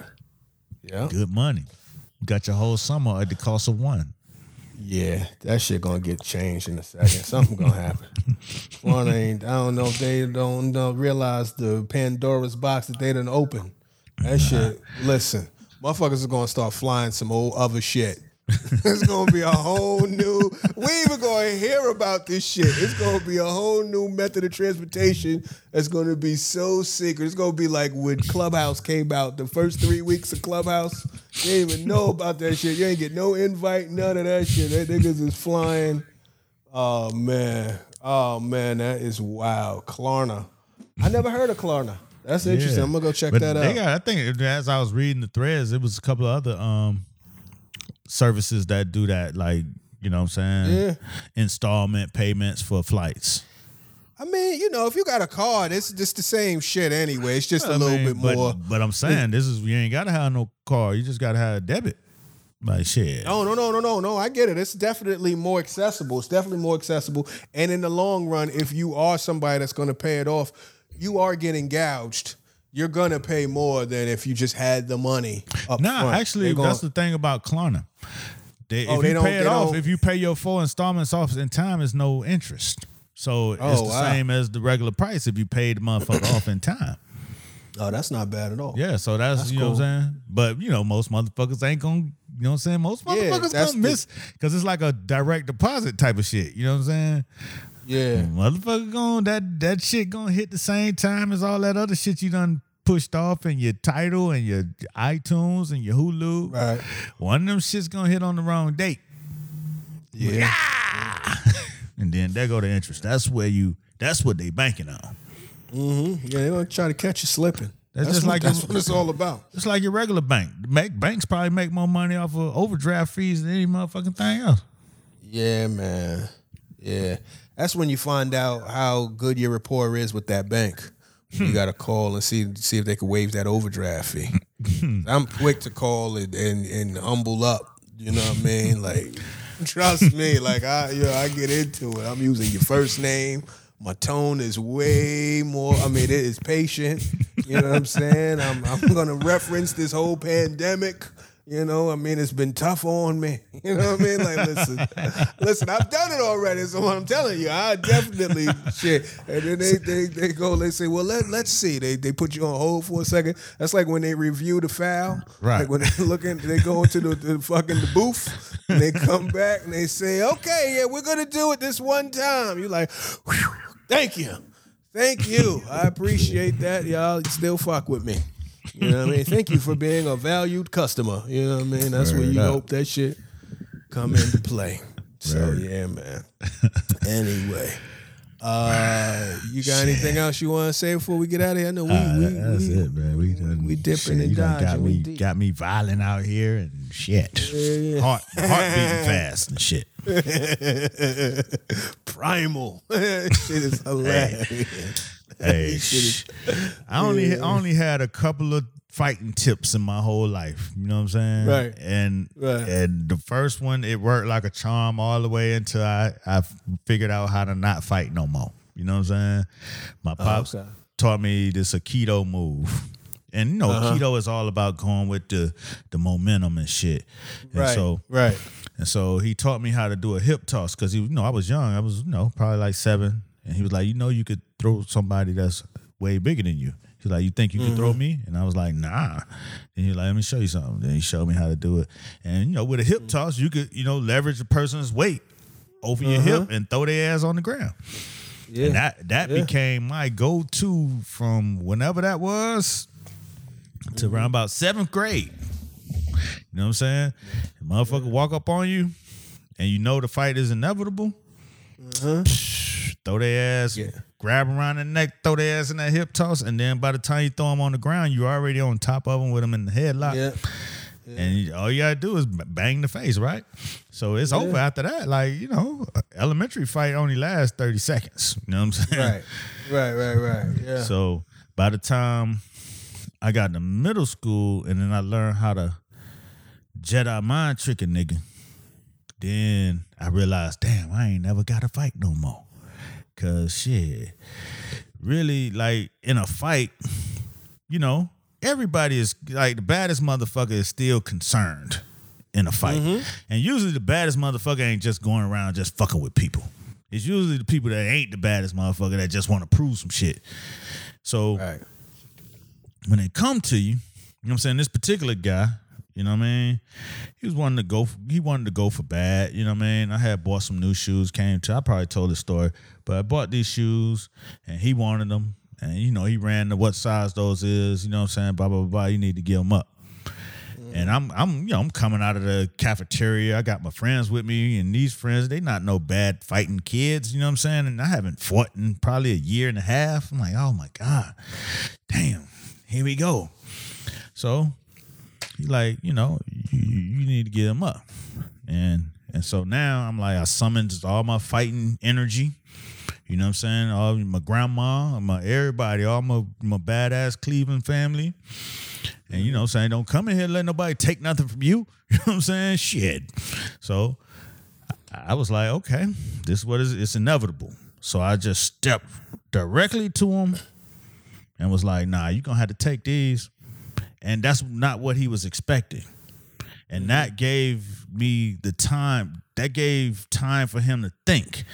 Yeah. Good money. You got your whole summer at the cost of one. Yeah, that shit gonna get changed in a second. Something gonna happen. One ain't. I don't know if they don't know, realize the Pandora's box that they didn't open. That shit. Listen, motherfuckers are gonna start flying some old other shit. it's gonna be a whole new. We even gonna hear about this shit. It's gonna be a whole new method of transportation. That's gonna be so secret. It's gonna be like when Clubhouse came out. The first three weeks of Clubhouse, you didn't even know about that shit. You ain't get no invite, none of that shit. That niggas is flying. Oh man, oh man, that is wild. Klarna. I never heard of Klarna. That's interesting. Yeah. I'm gonna go check But that they out. got, I think as I was reading the threads, it was a couple of other um services that do that, like you know what I'm saying, Yeah. installment payments for flights. I mean, you know, if you got a card, it's just the same shit anyway. It's just a little mean, bit but, more. But I'm saying this is you ain't gotta have no car. You just gotta have a debit. Like shit. No, no, no, no, no, no. I get it. It's definitely more accessible. It's definitely more accessible. And in the long run, if you are somebody that's going to pay it off, you are getting gouged. You're going to pay more than if you just had the money up Nah, front. actually, gonna- that's the thing about Klarna. They, Oh, if they you pay it off, if you pay your full installments off in time, it's no interest. So it's Oh, the wow. same as the regular price if you paid the motherfucker off in time. oh, that's not bad at all. Yeah, so that's, That's you know what. I'm saying. But you know, most motherfuckers ain't gonna. You know what I'm saying? Most motherfuckers that's gonna the- miss because it's like a direct deposit type of shit. You know what I'm saying? Yeah. Motherfucker going that that shit gonna hit the same time as all that other shit you done pushed off in your Tidal and your iTunes and your Hulu. Right. One of them shits gonna hit on the wrong date. Yeah. And then there go the interest. That's where you that's what they banking on. Mm-hmm. Yeah, they're to try to catch you slipping. That's That's, just what, like that's what it's all about. It's like your regular bank. Make banks probably make more money off of overdraft fees than any motherfucking thing else. Yeah, man. Yeah. That's when you find out how good your rapport is with that bank. You hmm. got to call and see see if they can waive that overdraft fee. I'm quick to call and, and and humble up. You know what I mean? Like, trust me. Like I, you know, I get into it. I'm using your first name. My tone is way more. I mean, it is patient. You know what I'm saying? I'm I'm gonna reference this whole pandemic. You know, I mean, it's been tough on me. You know what I mean? Like, listen, listen, I've done it already. So what I'm telling you, I definitely shit. And then they, they they go, they say, well, let let's see. They they put you on hold for a second. That's like when they review the file. Right. Like when they're looking, they go into the, the fucking the booth and they come back and they say, okay, yeah, we're gonna do it this one time. You're like, thank you. Thank you. I appreciate that. Y'all still fuck with me. You know what I mean? Thank you for being a valued customer. You know what I mean? That's where you up. hope that shit come into play. So yeah, man. anyway. Uh you got anything else you want to say before we get out of here? I know we, Uh, we, that's we it, man. We done, we dipping shit, and done Got. We me, deep. got me violent out here and shit. yeah. Heart, heart beating fast and shit. primal. shit is hilarious. Hey, sh- I only I only had a couple of fighting tips in my whole life. You know what I'm saying? Right. And Right. and the first one it worked like a charm all the way until I I figured out how to not fight no more. You know what I'm saying? My pops Oh, okay. taught me this Aikido move. And you know, Uh-huh. Aikido is all about going with the the momentum and shit. And Right. so right. and so he taught me how to do a hip toss because you know, I was young. I was, you know, probably like seven, and he was like, you know, you could throw somebody that's way bigger than you. He's like, you think you could throw mm-hmm. me? And I was like, nah. And he was like, let me show you something. Then he showed me how to do it. And you know, with a hip mm-hmm. toss, you could, you know, leverage a person's weight over your hip mm-hmm. and throw their ass on the ground. Yeah. And that that Yeah. became my go-to from whenever that was to around about seventh grade. You know what I'm saying? Motherfucker walk up on you and you know the fight is inevitable. Uh-huh. Throw their ass, Yeah. grab around the neck, throw their ass in that hip toss, and then by the time you throw them on the ground, you're already on top of them with them in the headlock. Yeah. And all you gotta do is bang the face, right? So it's over after that. Like, you know, elementary fight only lasts 30 seconds. You know what I'm saying? Right. Right. Right. Right. Yeah. So by the time I got to middle school and then I learned how to Jedi mind trick a nigga, then I realized, damn, I ain't never got to fight no more. Cause shit, really, like in a fight, you know, everybody is like the baddest motherfucker is still concerned in a fight. Mm-hmm. And usually the baddest motherfucker ain't just going around just fucking with people. It's usually the people that ain't the baddest motherfucker that just want to prove some shit. So right. when they come to you, you know what I'm saying? This particular guy, you know what I mean? He was wanting to go for, he wanted to go for bad, you know what I mean? I had bought some new shoes, came to I probably told the story, but I bought these shoes and he wanted them. And you know, he ran to what size those is, you know what I'm saying? Blah blah blah, blah. You need to give them up. And mm. I'm I'm you know I'm coming out of the cafeteria. I got my friends with me, and these friends they not no bad fighting kids. You know what I'm saying? And I haven't fought in probably a year and a half. I'm like, oh my god, damn, here we go. So like, you know, you, you need to get him up, and and so now I'm like, I summoned all my fighting energy. You know what I'm saying? All my grandma, my everybody, all my my badass Cleveland family. And you know what I'm saying? Don't come in here let nobody take nothing from you. You know what I'm saying? Shit. So I I was like, okay, this is what is it's inevitable. So I just stepped directly to him and was like, nah, you're gonna have to take these. And that's not what he was expecting. And that mm-hmm. gave me the time, that gave time for him to think.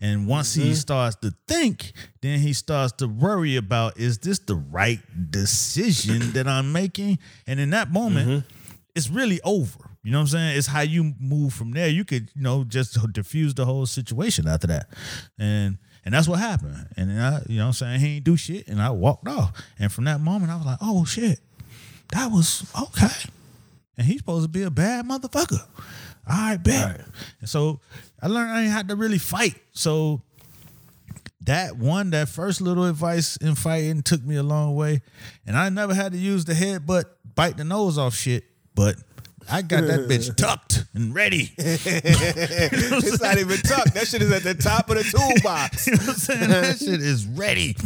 And once he mm-hmm. starts to think, then he starts to worry about is this the right decision that I'm making? And in that moment, mm-hmm. it's really over. You know what I'm saying? It's how you move from there. You could, you know, just diffuse the whole situation after that. And and that's what happened. And then I, you know what I'm saying? He ain't do shit. And I walked off. And from that moment, I was like, oh shit, that was okay and he's supposed to be a bad motherfucker. All right, bet. And so I learned I had to really fight. So that one, that first little advice in fighting took me a long way. And I never had to use the head but bite the nose off shit. But I got that bitch tucked and ready. it's not even tucked. That shit is at the top of the toolbox. You know what I'm saying? That shit is ready.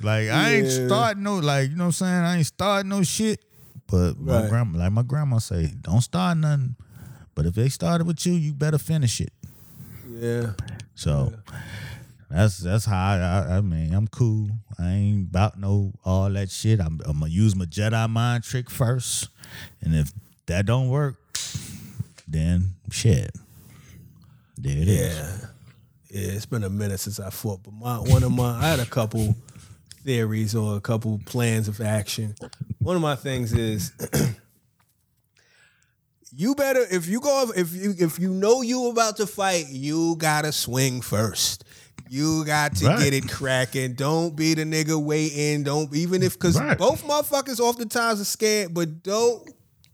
Like I ain't Yeah. starting no like, you know what I'm saying? I ain't starting no shit. But my grandma like my grandma say, don't start nothing. But if they started with you, you better finish it. Yeah. So that's that's how I, I I mean I'm cool. I ain't about no all that shit. I'm, I'm gonna use my Jedi mind trick first, and if that don't work, then shit. There it is. Yeah. Yeah, it's been a minute since I fought, but my one of my I had a couple theories or a couple plans of action. One of my things is you better if you go if you if you know you about to fight, you gotta swing first. You got to Right. get it cracking. Don't be the nigga waiting. Don't even if because Right. both motherfuckers oftentimes are scared, but don't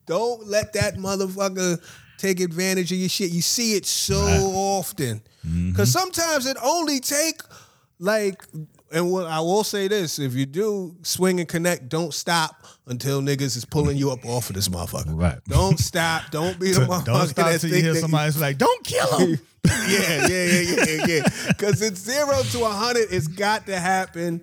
don't let that motherfucker take advantage of your shit. You see it so often. Cause sometimes it only take like and what I will say this, if you do swing and connect, don't stop until niggas is pulling you up off of this motherfucker. Right. Don't stop. Don't be the motherfucker Don't stop till you hear somebody's like, "Don't kill him." yeah, yeah, yeah, yeah, yeah. Because it's zero to a hundred. It's got to happen.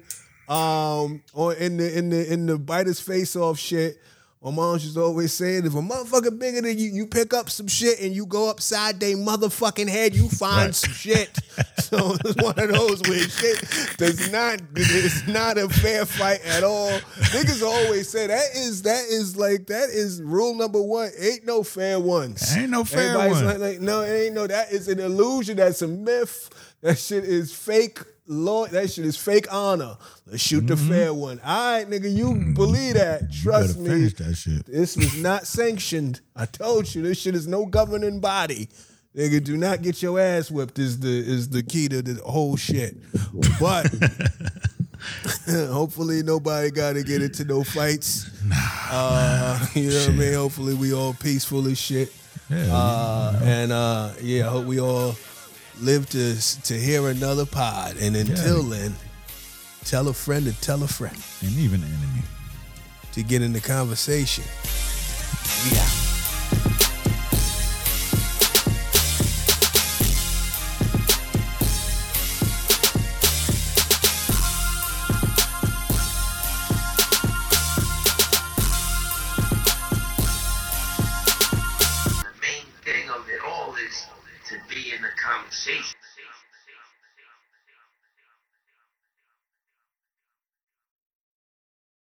Um, or in the in the in the bite his face off shit. My mom to always say, if a motherfucker bigger than you, you pick up some shit and you go upside their motherfucking head, you find Right. some shit. So it's one of those where shit does not it's not a fair fight at all. Niggas always say that is that is like that is rule number one. Ain't no fair ones. Ain't no fair Everybody's one. like, like, no, it ain't no. That is an illusion. That's a myth. That shit is fake. Law. That shit is fake honor. Let's shoot the fair one. All right, nigga, you believe that? Trust me. finish that shit. This was not sanctioned. I told you, this shit is no governing body. Nigga, do not get your ass whipped. Is the is the key to the whole shit. But hopefully nobody got to get into no fights. Uh, you know what I mean? Hopefully we all peaceful as shit. Yeah, Uh, and uh, yeah, I hope we all live to to hear another pod. And until then, tell a friend to tell a friend And even an enemy. to get in the conversation. We